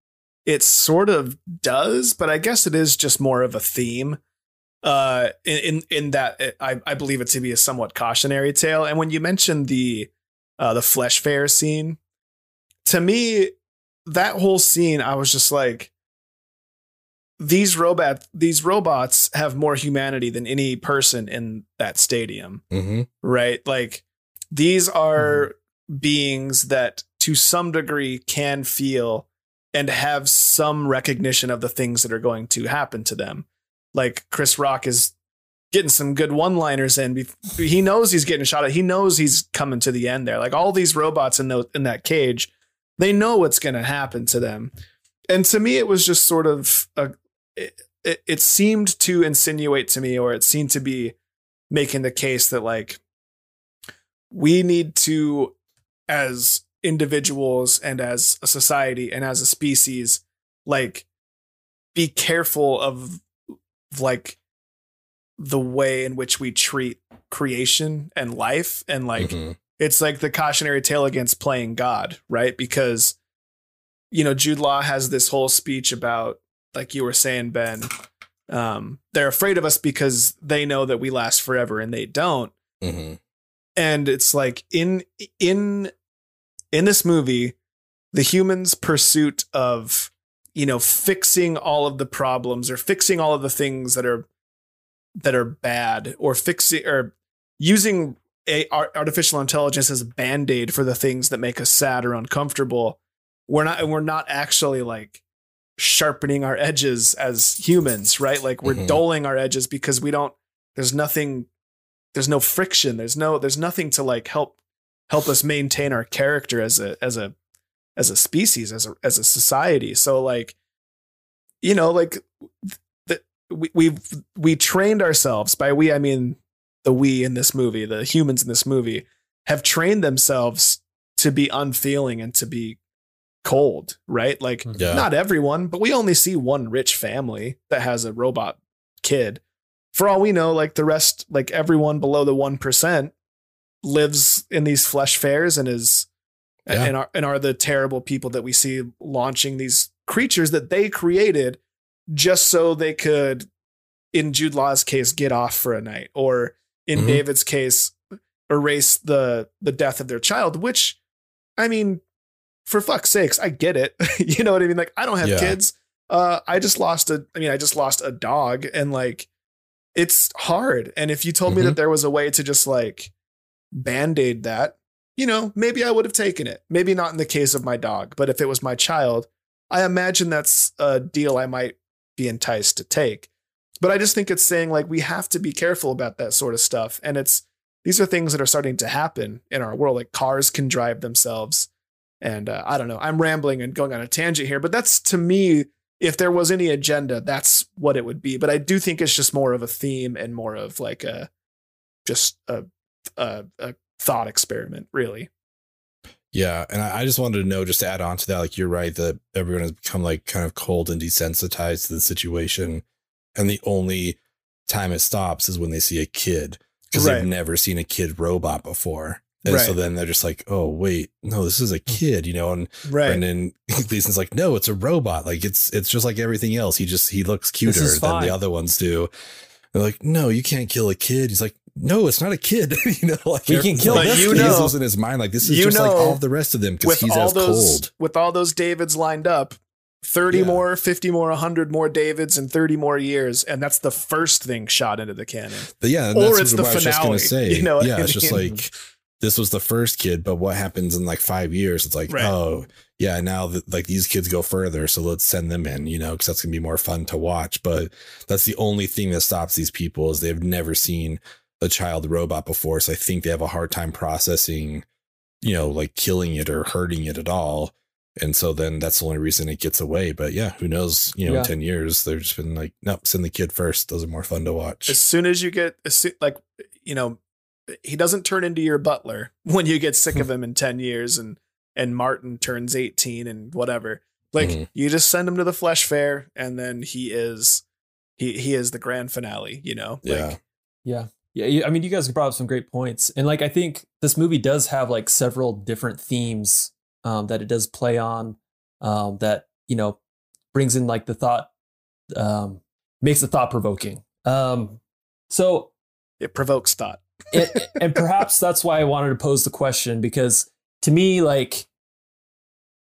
D: it sort of does, but I guess it is just more of a theme. Uh, in in, in that it, I I believe it to be a somewhat cautionary tale. And when you mentioned the uh, the flesh fair scene, to me, that whole scene, I was just like, these robot these robots have more humanity than any person in that stadium
B: Mm-hmm.
D: right? Like these are beings that to some degree can feel and have some recognition of the things that are going to happen to them. Like chris rock is getting some good one liners in he knows he's getting shot at he knows he's coming to the end there. Like all these robots in those in that cage they know what's going to happen to them. And to me it was just sort of a it, it, it seemed to insinuate to me or it seemed to be making the case that like we need to as individuals and as a society and as a species like be careful of like the way in which we treat creation and life and like
B: Mhm.
D: it's like the cautionary tale against playing God, right? Because you know, Jude Law has this whole speech about, like you were saying, Ben, um, they're afraid of us because they know that we last forever and they don't.
B: Mhm.
D: And it's like in in in this movie, the humans' pursuit of you know fixing all of the problems or fixing all of the things that are that are bad or fixing or using a artificial intelligence as a band-aid for the things that make us sad or uncomfortable we're not we're not actually like sharpening our edges as humans right? Like we're
B: Mhm.
D: dulling our edges because we don't there's nothing there's no friction. There's no there's nothing to like help help us maintain our character as a as a as a species as a as a society. So like you know like the, we we we trained ourselves by we i mean the we in this movie the humans in this movie have trained themselves to be unfeeling and to be cold right like
B: Yeah.
D: not everyone but we only see one rich family that has a robot kid for all we know like the rest like everyone below the 1% lives in these flesh fairs and is
B: Yeah.
D: and are and are the terrible people that we see launching these creatures that they created just so they could in Jude Law's case get off for a night or in
B: Mhm.
D: David's case erase the the death of their child which I mean for fuck's sakes I get it. You know what I mean? Like I don't have
B: Yeah.
D: kids. Uh I just lost a I mean I just lost a dog and like it's hard. And if you told me
B: Mhm.
D: that there was a way to just like band-aid that you know maybe I would have taken it. Maybe not in the case of my dog but if it was my child I imagine that's a deal I might be enticed to take. But I just think it's saying like we have to be careful about that sort of stuff. And it's these are things that are starting to happen in our world. Like cars can drive themselves and uh, I don't know I'm rambling and going on a tangent here but that's to me if there was any agenda that's what it would be. But I do think it's just more of a theme and more of like a just a a, a thought experiment really.
B: Yeah, and I, just wanted to know, just to add on to that, like you're right that everyone has become like kind of cold and desensitized to the situation, and the only time it stops is when they see a kid because
D: Right.
B: they've never seen a kid robot before, and so then they're just like, oh wait, no, this is a mm. kid, you know, and
D: right
B: Brendan Gleeson's like, no, it's a robot, like it's it's just like everything else. He just he looks cuter than
C: fine.
B: the other ones do. They're like, no, you can't kill a kid. He's like. No, it's not a kid. you know, like
C: We can kill
B: like,
C: this
D: you
B: he
D: know-
B: was in his mind like this is
D: you
B: just like
D: know,
B: all the rest of them because
D: with
B: he's
D: all
B: as
D: those
B: cold.
D: with all those Davids lined up, 30
B: Yeah.
D: more, 50 more, 100 more Davids in 30 more years and that's the first thing shot into the cannon.
B: But yeah, and
D: Or it's
B: what
D: the
B: I was just
D: finale,
B: say.
D: you know what
B: yeah,
D: I
B: it's just like this was the first kid, but what happens in like five years? It's like,
D: Right.
B: oh yeah, now that like these kids go further, so let's send them in, you know, because that's gonna be more fun to watch. But that's the only thing that stops these people is they've never seen a child robot before, so I think they have a hard time processing, you know, like killing it or hurting it at all. And so then that's the only reason it gets away. But yeah, who knows? You know,
C: Yeah.
B: in 10 years, they've just been like, nope, send the kid first. Those are more fun to watch.
D: As soon as you get as soo- like you know, he doesn't turn into your butler when you get sick of him in 10 years and and Martin turns 18 and whatever. Like
B: Mhm.
D: you just send him to the flesh fair and then he is he he is the grand finale, you know?
B: yeah.
D: Like
C: Yeah. Yeah. you- I mean, you guys brought up some great points. And like, I think this movie does have like several different themes um, that it does play on um, that, you know, brings in like the thought, um, makes the thought provoking. Um, so,
D: it provokes thought.
C: It, and perhaps that's why I wanted to pose the question because to me, like,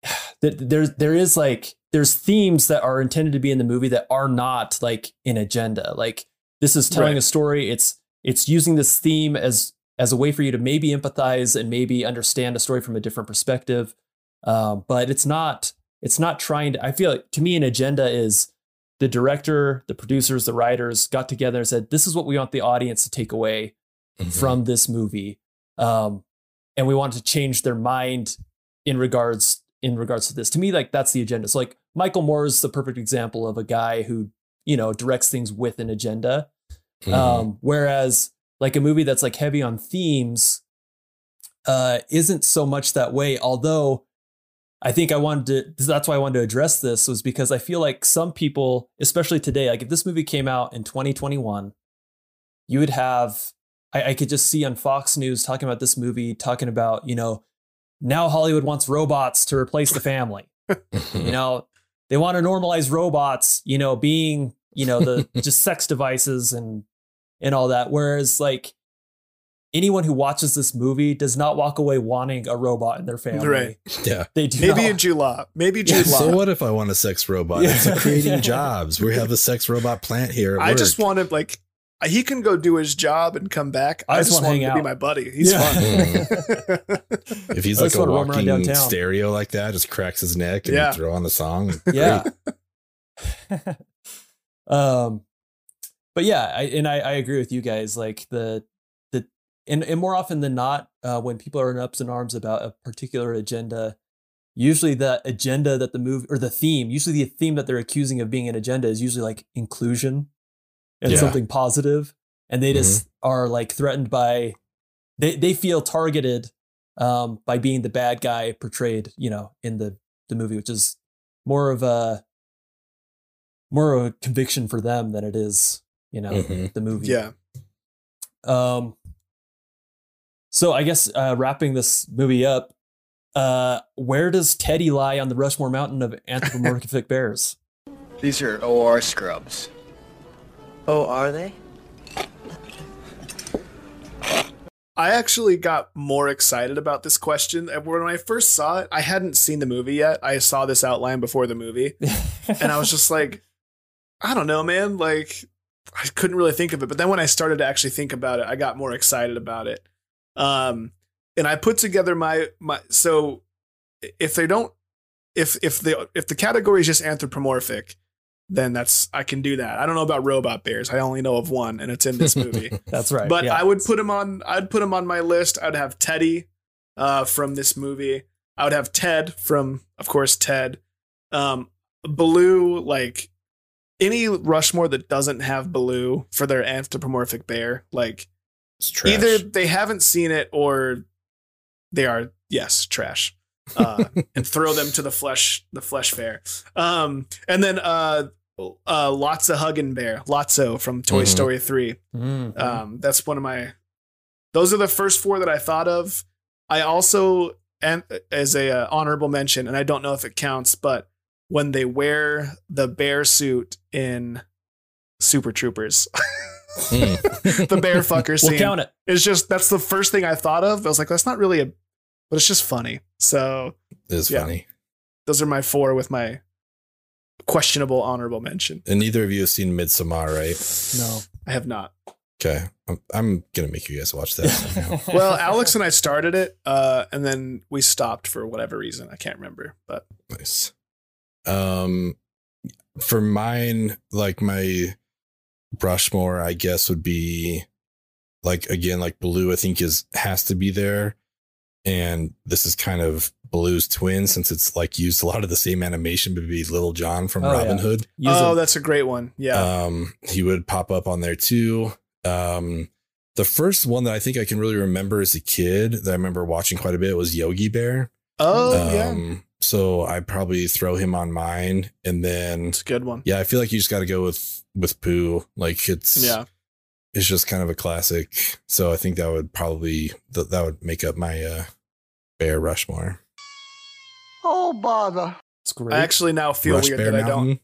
C: th- there there is like there's themes that are intended to be in the movie that are not like an agenda. Like this is telling
D: Right.
C: a story. It's it's using this theme as as a way for you to maybe empathize and maybe understand a story from a different perspective. Um, but it's not it's not trying to. I feel like to me an agenda is the director, the producers, the writers got together and said, "This is what we want the audience to take away
B: Mhm.
C: from this movie, um, and we want to change their mind in regards in regards to this. To me, like that's the agenda. So like Michael Moore is the perfect example of a guy who you know directs things with an agenda.
B: Mhm.
C: Um, whereas like a movie that's like heavy on themes, uh, isn't so much that way. Although I think I wanted to, that's why I wanted to address this was because I feel like some people, especially today, like if this movie came out in 2021, you would have, I, I could just see on Fox News talking about this movie, talking about, you know, now Hollywood wants robots to replace the family. you know, they want to normalize robots, you know, being, you know, the just sex devices and and all that. Whereas like anyone who watches this movie does not walk away wanting a robot in their family.
D: Right.
B: Yeah.
C: They do
D: Maybe
C: not.
D: a Jude Maybe Jude Law.
B: So what if I want a sex robot?
C: Yeah.
B: It's creating jobs. We have a sex robot plant here. At
D: I just
B: work.
D: want to like he can go do his job and come back.
C: I
D: I,
C: just
D: just,
C: wanna
D: want him
C: hang
D: to be my buddy. He's
C: Yeah.
D: fun.
B: If he's
C: I
B: like a
C: wanna roam around
B: walking stereo like that, just cracks his neck and
D: Yeah.
B: you throw on the song.
C: yeah. um, but yeah, I, and I, I agree with you guys. Like the the and, and more often than not, uh, when people are in ups and arms about a particular agenda, usually the agenda that the move or the theme, usually the theme that they're accusing of being an agenda is usually like inclusion and
B: Yeah.
C: something positive, and they just are like threatened by they they feel targeted um, by being the bad guy portrayed, you know, in the the movie, which is more of a more of a conviction for them than it is, you know,
B: Mhm.
C: the movie.
D: yeah.
C: Um. So I guess uh, wrapping this movie up, uh, where does Teddy lie on the Rushmore Mountain of anthropomorphic bears?
H: These are OR scrubs.
F: Oh, are they?
D: I actually got more excited about this question. When I first saw it, I hadn't seen the movie yet. I saw this outline before the movie, and I was just like, I don't know, man. Like, I couldn't really think of it. But then when I started to actually think about it, I got more excited about it. Um, and I put together my my. So, if they don't, if if the if the category is just anthropomorphic, then that's I can do that. I don't know about robot bears. I only know of one, and it's in this movie.
C: That's right.
D: But
C: yeah.
D: I would put him on. I'd put him on my list. I'd have Teddy uh, from this movie. I would have Ted from, of course, Ted. Um, Baloo, like any Rushmore that doesn't have Baloo for their anthropomorphic bear, like
B: It's trash.
D: either they haven't seen it or they are yes trash. Uh, and throw them to the flesh the flesh fair. Um, and then uh, uh, lots of hugging bear, Lotso from Toy
B: Mhm.
D: Story three.
C: Mhm.
D: Um, that's one of my. Those are the first four that I thought of. I also, and as a uh, honorable mention, and I don't know if it counts, but when they wear the bear suit in Super Troopers,
B: Hmm.
D: the bear fucker
C: we'll
D: scene
C: count it.
D: is just that's the first thing I thought of. I was like, that's not really a, but it's just funny. So
B: It's
D: Yeah.
B: funny.
D: those are my four with my questionable honorable mention.
B: And neither of you have seen Midsommar, right?
C: No.
D: I have not.
B: Okay. I'm, I'm going to make you guys watch that.
D: Well, Alex and I started it, uh, and then we stopped for whatever reason. I can't remember, but
B: nice. Um, for mine, like my Rushmore, I guess would be like again, like Baloo. I think is has to be there, and this is kind of Baloo's twin since it's like used a lot of the same animation, but be Little John from
C: Oh,
B: Robin
C: yeah.
B: Hood.
C: Use
D: oh,
C: a-
D: that's a great one. Yeah.
B: Um, he would pop up on there too. Um, the first one that I think I can really remember as a kid that I remember watching quite a bit was Yogi Bear.
D: oh, yeah.
B: Um, so I probably throw him on mine, and then
D: It's a good one.
B: yeah, I feel like you just got to go with with Pooh. Like it's
D: Yeah.
B: it's just kind of a classic. So I think that would probably that that would make up my uh Bear Rushmore.
H: Oh, bother.
C: It's great.
D: I actually now feel
B: Rush
D: weird
B: Bear
D: that I don't.
B: Mountain,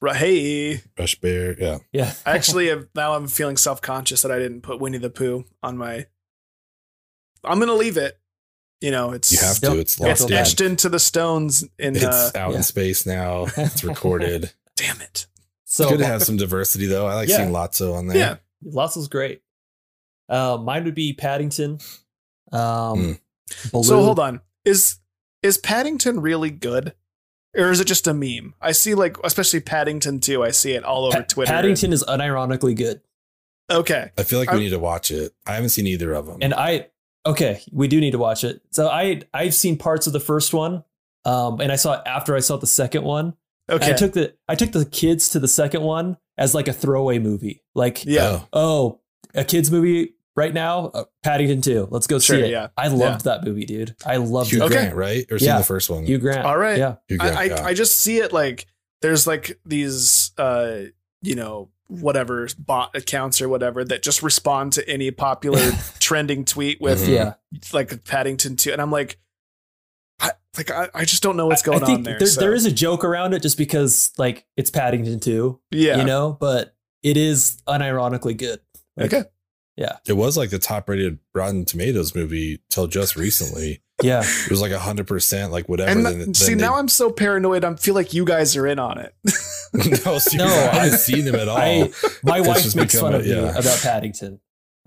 D: Ru- Hey,
B: Rush Bear, yeah.
C: yeah.
D: I actually have now. I'm feeling self conscious that I didn't put Winnie the Pooh on my. I'm gonna leave it. You know, it's
B: You have to. It's
C: It's
B: locked
D: it's
B: in.
D: etched into the stones. In
B: It's
D: uh,
B: out
C: yeah.
B: in space now. It's recorded.
D: damn it.
C: So
B: it's good to have some diversity though. I like
C: Yeah.
B: seeing Lotso on there.
D: Yeah.
C: Lotso's great. Uh, mine would be Paddington. Um, Baloo.
D: So hold on. Is is Paddington really good? Or is it just a meme? I see like especially Paddington 2, I see it all over
C: Pa-
D: Twitter.
C: Paddington is unironically good.
D: Okay.
B: I feel like
D: I'm-
B: we need to watch it. I haven't seen either of them.
C: And I okay, we do need to watch it. So I I've seen parts of the first one. Um, and I saw it after I saw the second one. And
D: Okay.
C: I took the I took the kids to the second one as like a throwaway movie. Like,
D: yeah.
B: Oh,
C: oh, a kids movie right now, uh, Paddington 2. Let's go
D: Sure,
C: see it.
D: yeah.
C: I loved that movie, dude. I loved
B: Hugh
C: it.
D: Okay.
B: Grant, right? Or seen
C: Yeah.
B: the first one?
C: Hugh Grant.
D: All right.
C: Yeah.
B: Grant,
D: I, I,
B: yeah.
D: I just see it like there's like these uh you know whatever bot accounts or whatever that just respond to any popular trending tweet with
B: Mhm.
C: Yeah.
D: like Paddington 2 and I'm like I like I, I just don't know what's going
C: I think
D: on there.
C: there,
D: so,
C: there is a joke around it just because like it's Paddington 2,
D: yeah.
C: you know, but it is unironically good. Like,
D: Okay.
B: It was like the top rated Rotten Tomatoes movie till just recently.
C: Yeah.
B: It was like hundred percent, like whatever.
D: And
B: then,
D: th-
B: then
D: see
B: they-
D: now I'm so paranoid. I feel like you guys are in on it.
B: no, seriously,
C: No,
B: I
C: I-
B: haven't seen them at all.
C: I, my
B: It's
C: wife makes fun
B: a-
C: of me about Paddington.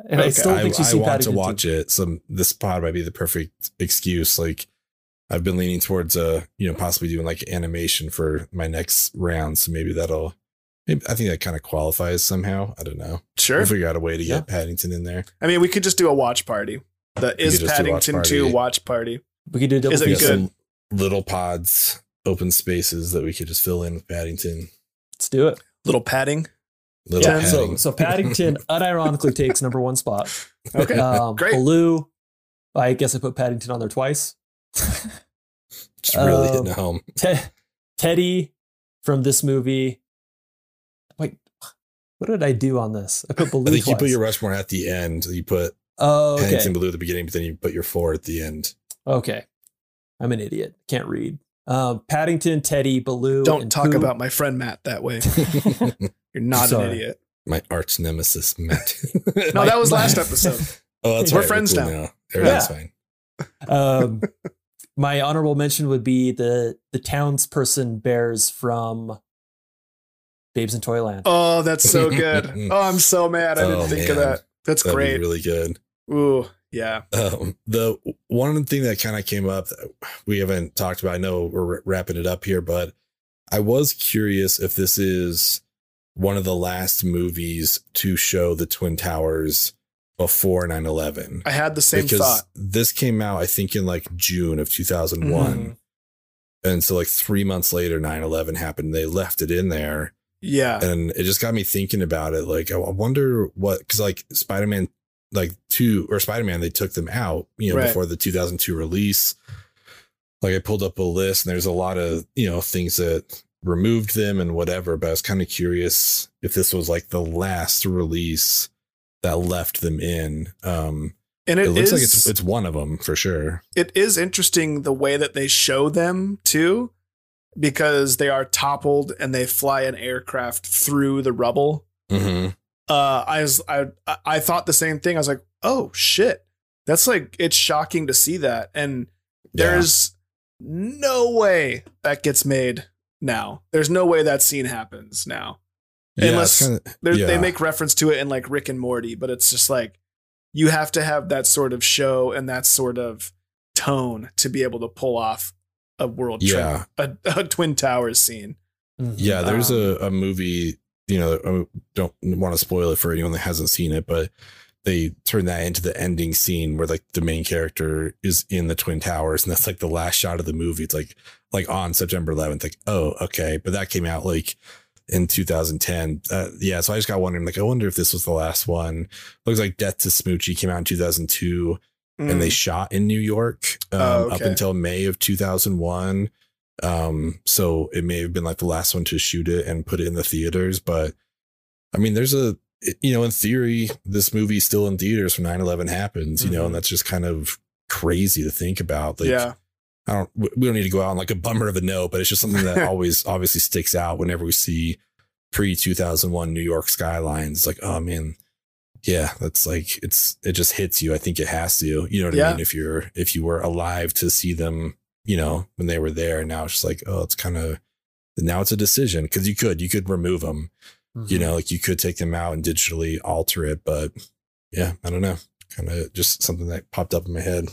C: And I
D: Okay.
C: still
B: I,
C: think she's
B: I
C: seen
B: want to watch
C: 2.
B: it. Some this pod might be the perfect excuse. Like I've been leaning towards uh, you know, possibly doing like animation for my next round. So maybe that'll maybe I think that kind of qualifies somehow. I don't know.
D: Sure.
B: We'll figure out a way to
C: Yeah.
B: get Paddington in there.
D: I mean, we could just do a watch party. The
B: could
D: is
B: just watch
D: Paddington 2 watch party.
C: We could do a double
D: Is it
B: We got
C: feature.
D: good?
B: some little pods, open spaces that we could just fill in with Paddington.
C: Let's do it.
D: Little padding.
B: Little
C: Yeah, so
B: padding.
C: so Paddington unironically takes number one spot.
D: Okay.
C: Um,
D: Great.
C: Baloo, I guess I put Paddington on there twice.
B: just really
C: um,
B: hitting home.
C: Te- Teddy from this movie. Wait, what did I do on this? I put Baloo
B: I think you put your Rushmore at the end. You put
C: oh, okay.
B: Paddington Baloo at the beginning, but then you put your four at the end.
C: Okay. I'm an idiot. Can't read. Um, Paddington, Teddy, Baloo.
D: Don't
C: and
D: talk
C: Pooh.
D: about my friend Matt that way. You're not
C: Sorry.
D: an idiot.
B: My arch nemesis, Matt.
D: No, that was last episode.
B: Oh, that's
D: We're
B: right.
D: friends
B: cool
D: now.
B: Everything's
C: Yeah.
B: fine.
C: um, my honorable mention would be the the townsperson bears from Babes in Toyland.
D: Oh, that's so good. Oh, I'm so mad. I didn't
B: Oh,
D: think of that. That's
B: That'd
D: great.
B: really good.
D: Ooh, yeah.
B: Um, the one thing that kind of came up that we haven't talked about. I know we're wrapping it up here, but I was curious if this is one of the last movies to show the Twin Towers before 9 11.
D: I had the same
B: because
D: thought.
B: this came out, I think, in like June of 2001.
D: Mm-hmm.
B: And so, like, three months later, 9 11 happened. They left it in there.
D: Yeah.
B: And it just got me thinking about it. Like, I wonder what, because like Spider Man, like two or Spider Man, they took them out, you know,
D: Right.
B: before the 2002 release. Like, I pulled up a list and there's a lot of, you know, things that removed them and whatever. But I was kind of curious if this was like the last release that left them in. Um,
D: And
B: it,
D: it,
B: looks
D: is,
B: like it's it's one of them for sure.
D: it is interesting the way that they show them too, because they are toppled and they fly an aircraft through the rubble.
B: Mm-hmm.
D: Uh, I was I I thought the same thing. I was like, oh shit, that's like it's shocking to see that, and there's no way that gets made now. There's no way that scene happens now. unless
B: kinda,
D: They're, They make reference to it in like Rick and Morty, but it's just like you have to have that sort of show and that sort of tone to be able to pull off a world
B: Yeah.
D: trip, a, a Twin Towers scene.
C: Mhm.
B: Yeah, there's
D: Um,
B: a, a movie, you know, I don't want to spoil it for anyone that hasn't seen it, but they turn that into the ending scene where like the main character is in the Twin Towers and that's like the last shot of the movie. It's like like on September 11th, like, oh, okay. But that came out like in 2010. Uh, yeah, so I just got wondering, like, I wonder if this was the last one. Looks like Death to Smoochy came out in 2002 and they
D: Mm.
B: shot in New York um,
D: Oh,
B: up until May of 2001. Um, so it may have been like the last one to shoot it and put it in the theaters. But I mean, there's a, you know, in theory, this movie's still in theaters when 9 11 happens, you know,
D: Mhm.
B: and that's just kind of crazy to think about. Like,
D: yeah,
B: I don't, we we don't need to go out on like a bummer of a note, but it's just something that always obviously sticks out whenever we see pre 2001 New York skylines. Like, oh man, yeah, that's like, it's, it just hits you. I think it has to, you know what I mean? If you're, if you were alive to see them, you know, when they were there and now it's just like, oh, it's kind of, now it's a decision. Cause you could, you could remove them,
C: Mm-hmm.
B: you know, like you could take them out and digitally alter it. But yeah, I don't know. Kind of just something that popped up in my head.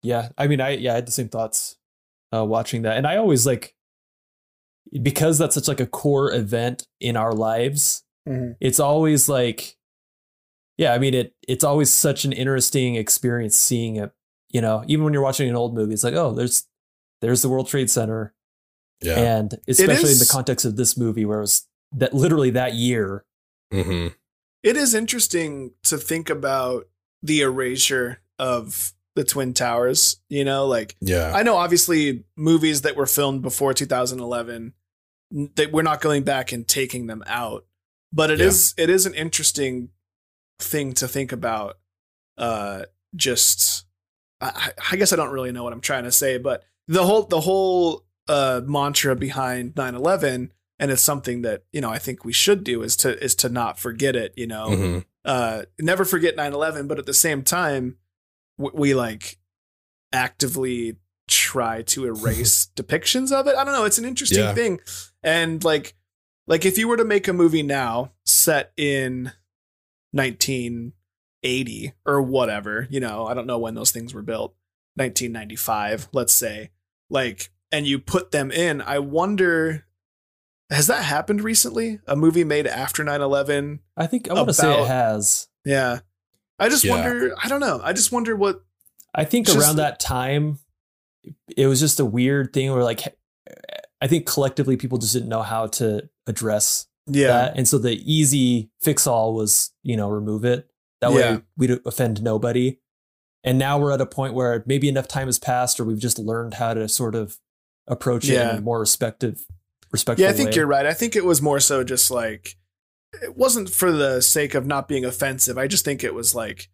C: Yeah, I mean, I yeah, I had the same thoughts uh, watching that, and I always like because that's such like a core event in our lives.
D: Mhm.
C: It's always like, yeah, I mean it. It's always such an interesting experience seeing it. You know, even when you're watching an old movie, it's like, oh, there's there's the World Trade Center,
B: Yeah.
C: and especially in the context of this movie, where it was that literally that year.
B: hmm
D: it is interesting to think about the erasure of the Twin Towers. You know, like
B: Yeah.
D: I know obviously movies that were filmed before 2011 that we're not going back and taking them out, but it
B: Yeah.
D: is it is an interesting thing to think about. Uh, just I, I guess I don't really know what I'm trying to say, but the whole the whole uh mantra behind 9/11 and it's something that you know I think we should do is to is to not forget it. You know,
B: Mhm.
D: uh, never forget 9-11 but at the same time w- we like actively try to erase depictions of it i don't know it's an interesting
B: Yeah.
D: thing and like like if you were to make a movie now set in 1980 or whatever you know i don't know when those things were built 1995 let's say like and you put them in i wonder has that happened recently a movie made after 9-11
C: I think I want to say it has.
D: yeah. I just
B: Yeah.
D: wonder, I don't know. I just wonder what
C: I think
D: It's just-
C: around that time, it was just a weird thing where, like, I think collectively people just didn't know how to address
D: yeah.
C: that, and so the easy fix all was, you know, remove it. That
D: Yeah.
C: way we'd offend nobody. And now we're at a point where maybe enough time has passed, or we've just learned how to sort of approach it
D: Yeah.
C: in a more respective, respectful.
D: Yeah, I think
C: way.
D: you're right. I think it was more so just like it wasn't for the sake of not being offensive. I just think it was like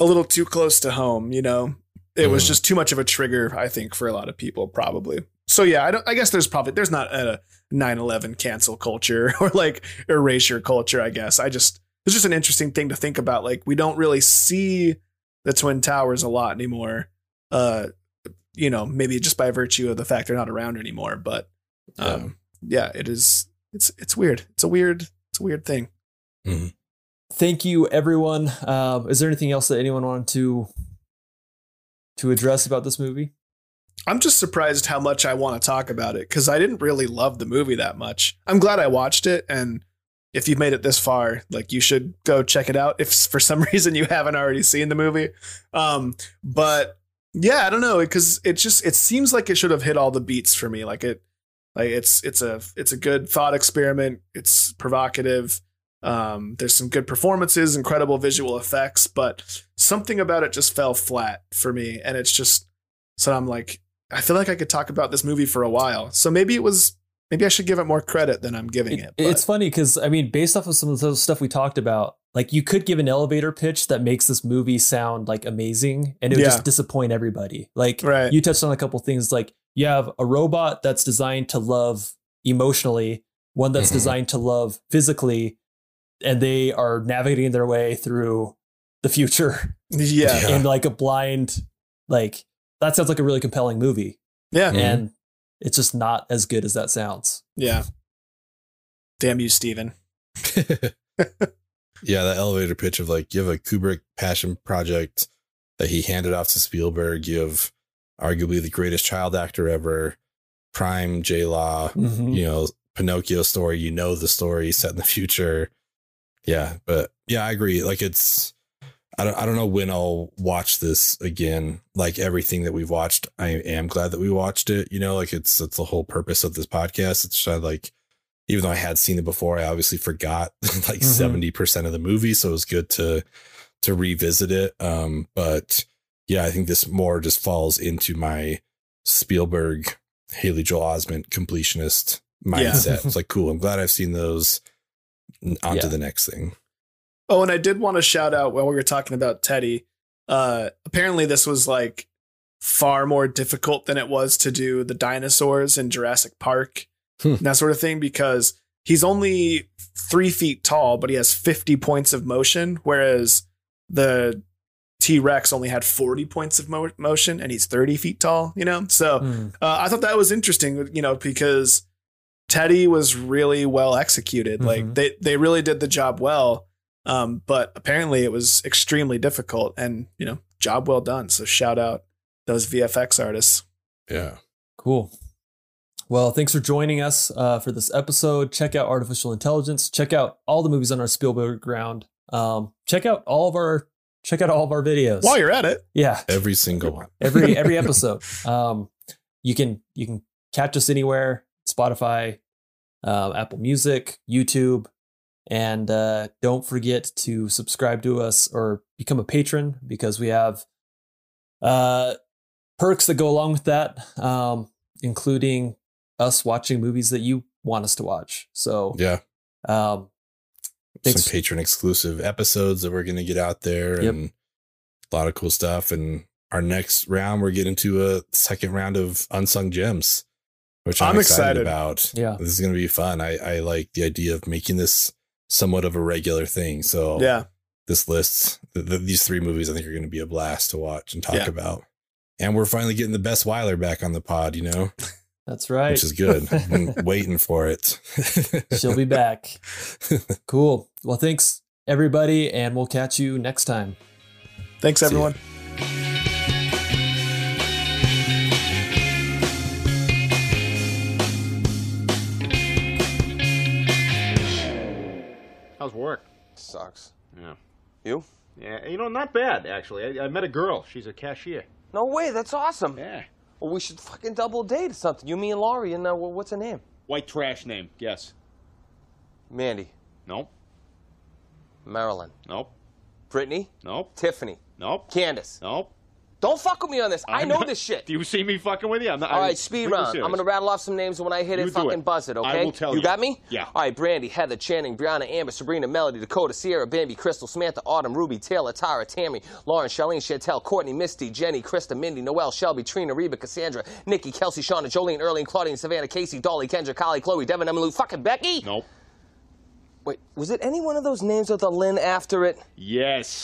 D: a little too close to home, you know. It was
B: Mhm.
D: just too much of a trigger, I think, for a lot of people, probably. So yeah, I don't I guess there's probably there's not a 9/11 cancel culture or like erasure culture, I guess. I just it's just an interesting thing to think about. Like we don't really see the Twin Towers a lot anymore. Uh you know, maybe just by virtue of the fact they're not around anymore, but um yeah, it is it's it's weird. It's a weird it's a weird thing.
C: Thank you, everyone. Um, is there anything else that anyone wanted to to address about this movie?
D: I'm just surprised how much I want to talk about it because I didn't really love the movie that much. I'm glad I watched it, and if you've made it this far, like you should go check it out. If for some reason you haven't already seen the movie, um, but yeah, I don't know because it just it seems like it should have hit all the beats for me. Like it, like it's it's a it's a good thought experiment. It's provocative. Um, there's some good performances, incredible visual effects, but something about it just fell flat for me, and it's just so I'm like I feel like I could talk about this movie for a while. So maybe it was maybe I should give it more credit than I'm giving it.
C: It- it's funny because I mean, based off of some of the stuff we talked about, like you could give an elevator pitch that makes this movie sound like amazing, and it would
D: Yeah.
C: just disappoint everybody. Like
D: Right.
C: you touched on a couple things, like you have a robot that's designed to love emotionally, one that's
B: Mhm.
C: designed to love physically, and they are navigating their way through the future
D: yeah,
B: Yeah.
C: in like a blind, like that sounds like a really compelling movie,
D: yeah,
B: Mhm.
C: and it's just not as good as that sounds.
D: yeah. Damn you, Steven.
B: yeah, that elevator pitch of like you have a Kubrick passion project that he handed off to Spielberg. You have arguably the greatest child actor ever, prime Jude Law,
C: Mhm.
B: you know, Pinocchio story, you know the story set in the future. Yeah, but yeah, I agree. Like it's I don't I don't know when I'll watch this again. Like everything that we've watched, I am glad that we watched it. You know, like it's that's the whole purpose of this podcast. It's just like even though I had seen it before, I obviously forgot like
C: Mhm.
B: 70 percent of the movie. So it was good to to revisit it. Um, but yeah, I think this more just falls into my Spielberg, Haley Joel Osment completionist mindset. it's like cool. I'm glad I've seen those. On to the next thing.
D: Oh, and I did want to shout out while we were talking about Teddy. Uh, apparently, this was like far more difficult than it was to do the dinosaurs in Jurassic Park
B: Hmm.
D: and that sort of thing because he's only three feet tall, but he has 50 points of motion, whereas the T Rex only had 40 points of mo- motion and he's 30 feet tall, you know? So
C: Mm.
D: uh, I thought that was interesting, you know, because Teddy was really well executed. Like
C: Mhm.
D: they they really did the job well. Um, but apparently it was extremely difficult and you know, job well done. So shout out those VFX artists.
B: Yeah.
C: Cool. Well, thanks for joining us uh, for this episode. Check out Artificial Intelligence. Check out all the movies on our Spielberg ground. Um, check out all of our check out all of our videos.
D: While you're at it,
C: yeah,
B: Every single one.
C: every every episode. Um, you can you can catch us anywhere: Spotify, um, Apple Music, YouTube, And uh, don't forget to subscribe to us or become a patron because we have uh, perks that go along with that, um, including us watching movies that you want us to watch. So,
B: Yeah.
C: um, Thanks.
B: Some patron exclusive episodes that we're going to get out there
C: Yep.
B: and a lot of cool stuff. And our next round, we're getting to a second round of unsung gems, which I'm,
D: I'm
B: excited,
D: excited.
B: about.
C: Yeah.
B: This is going to be fun. I, I like the idea of making this somewhat of a regular thing. So
D: Yeah.
B: this list, th th these three movies, I think are going to be a blast to watch and talk
D: Yeah.
B: about. And we're finally getting the best Weiler back on the pod, you know,
C: that's right.
B: which is good. I've been waiting for it.
C: She'll be back. Cool. Well, thanks everybody, and we'll catch you next time.
D: Thanks,
B: See ya.
D: everyone.
I: Sucks.
J: Yeah.
I: You?
J: Yeah, you know, not bad actually. I, I met a girl. She's a cashier.
I: No way, that's awesome.
J: Yeah.
I: Well, we should fucking double date or something. You, me, and Laurie, and uh, what's her name?
J: White trash name. Guess.
I: Mandy.
J: Nope.
I: Marilyn.
J: Nope.
I: Brittany.
J: Nope.
I: Tiffany.
J: Nope.
I: Candace.
J: Nope.
I: Don't fuck with me on this. I
J: I'm
I: know
J: not-
I: this shit.
J: Do you see me fucking with you? I'm not.
I: All
J: I-
I: speed round. I'm gonna rattle off some names, and when I hit
J: You
I: it, fucking
J: it.
I: buzz it,
J: I
I: okay?
J: will tell
I: you
J: you.
I: got me?
J: Yeah.
I: All right, Brandy, Heather, Channing, Brianna, Amber, Sabrina, Melody, Dakota, Sierra, Bambi, Crystal, Samantha, Autumn, Ruby, Taylor, Tara, Tammy, Lauren, Charlene, Chantel, Courtney, Misty, Jenny, Krista, Mindy, Noelle, Shelby, Trina, Reba, Cassandra, Nikki, Kelsey, Shauna, Jolene, Erling, Claudine, Savannah, Casey, Dolly, Kendra, Kylie, Chloe, Devin, Emily, fucking Becky.
J: Nope.
I: Wait, was it any one of those names with a Lynn after it?
J: Yes.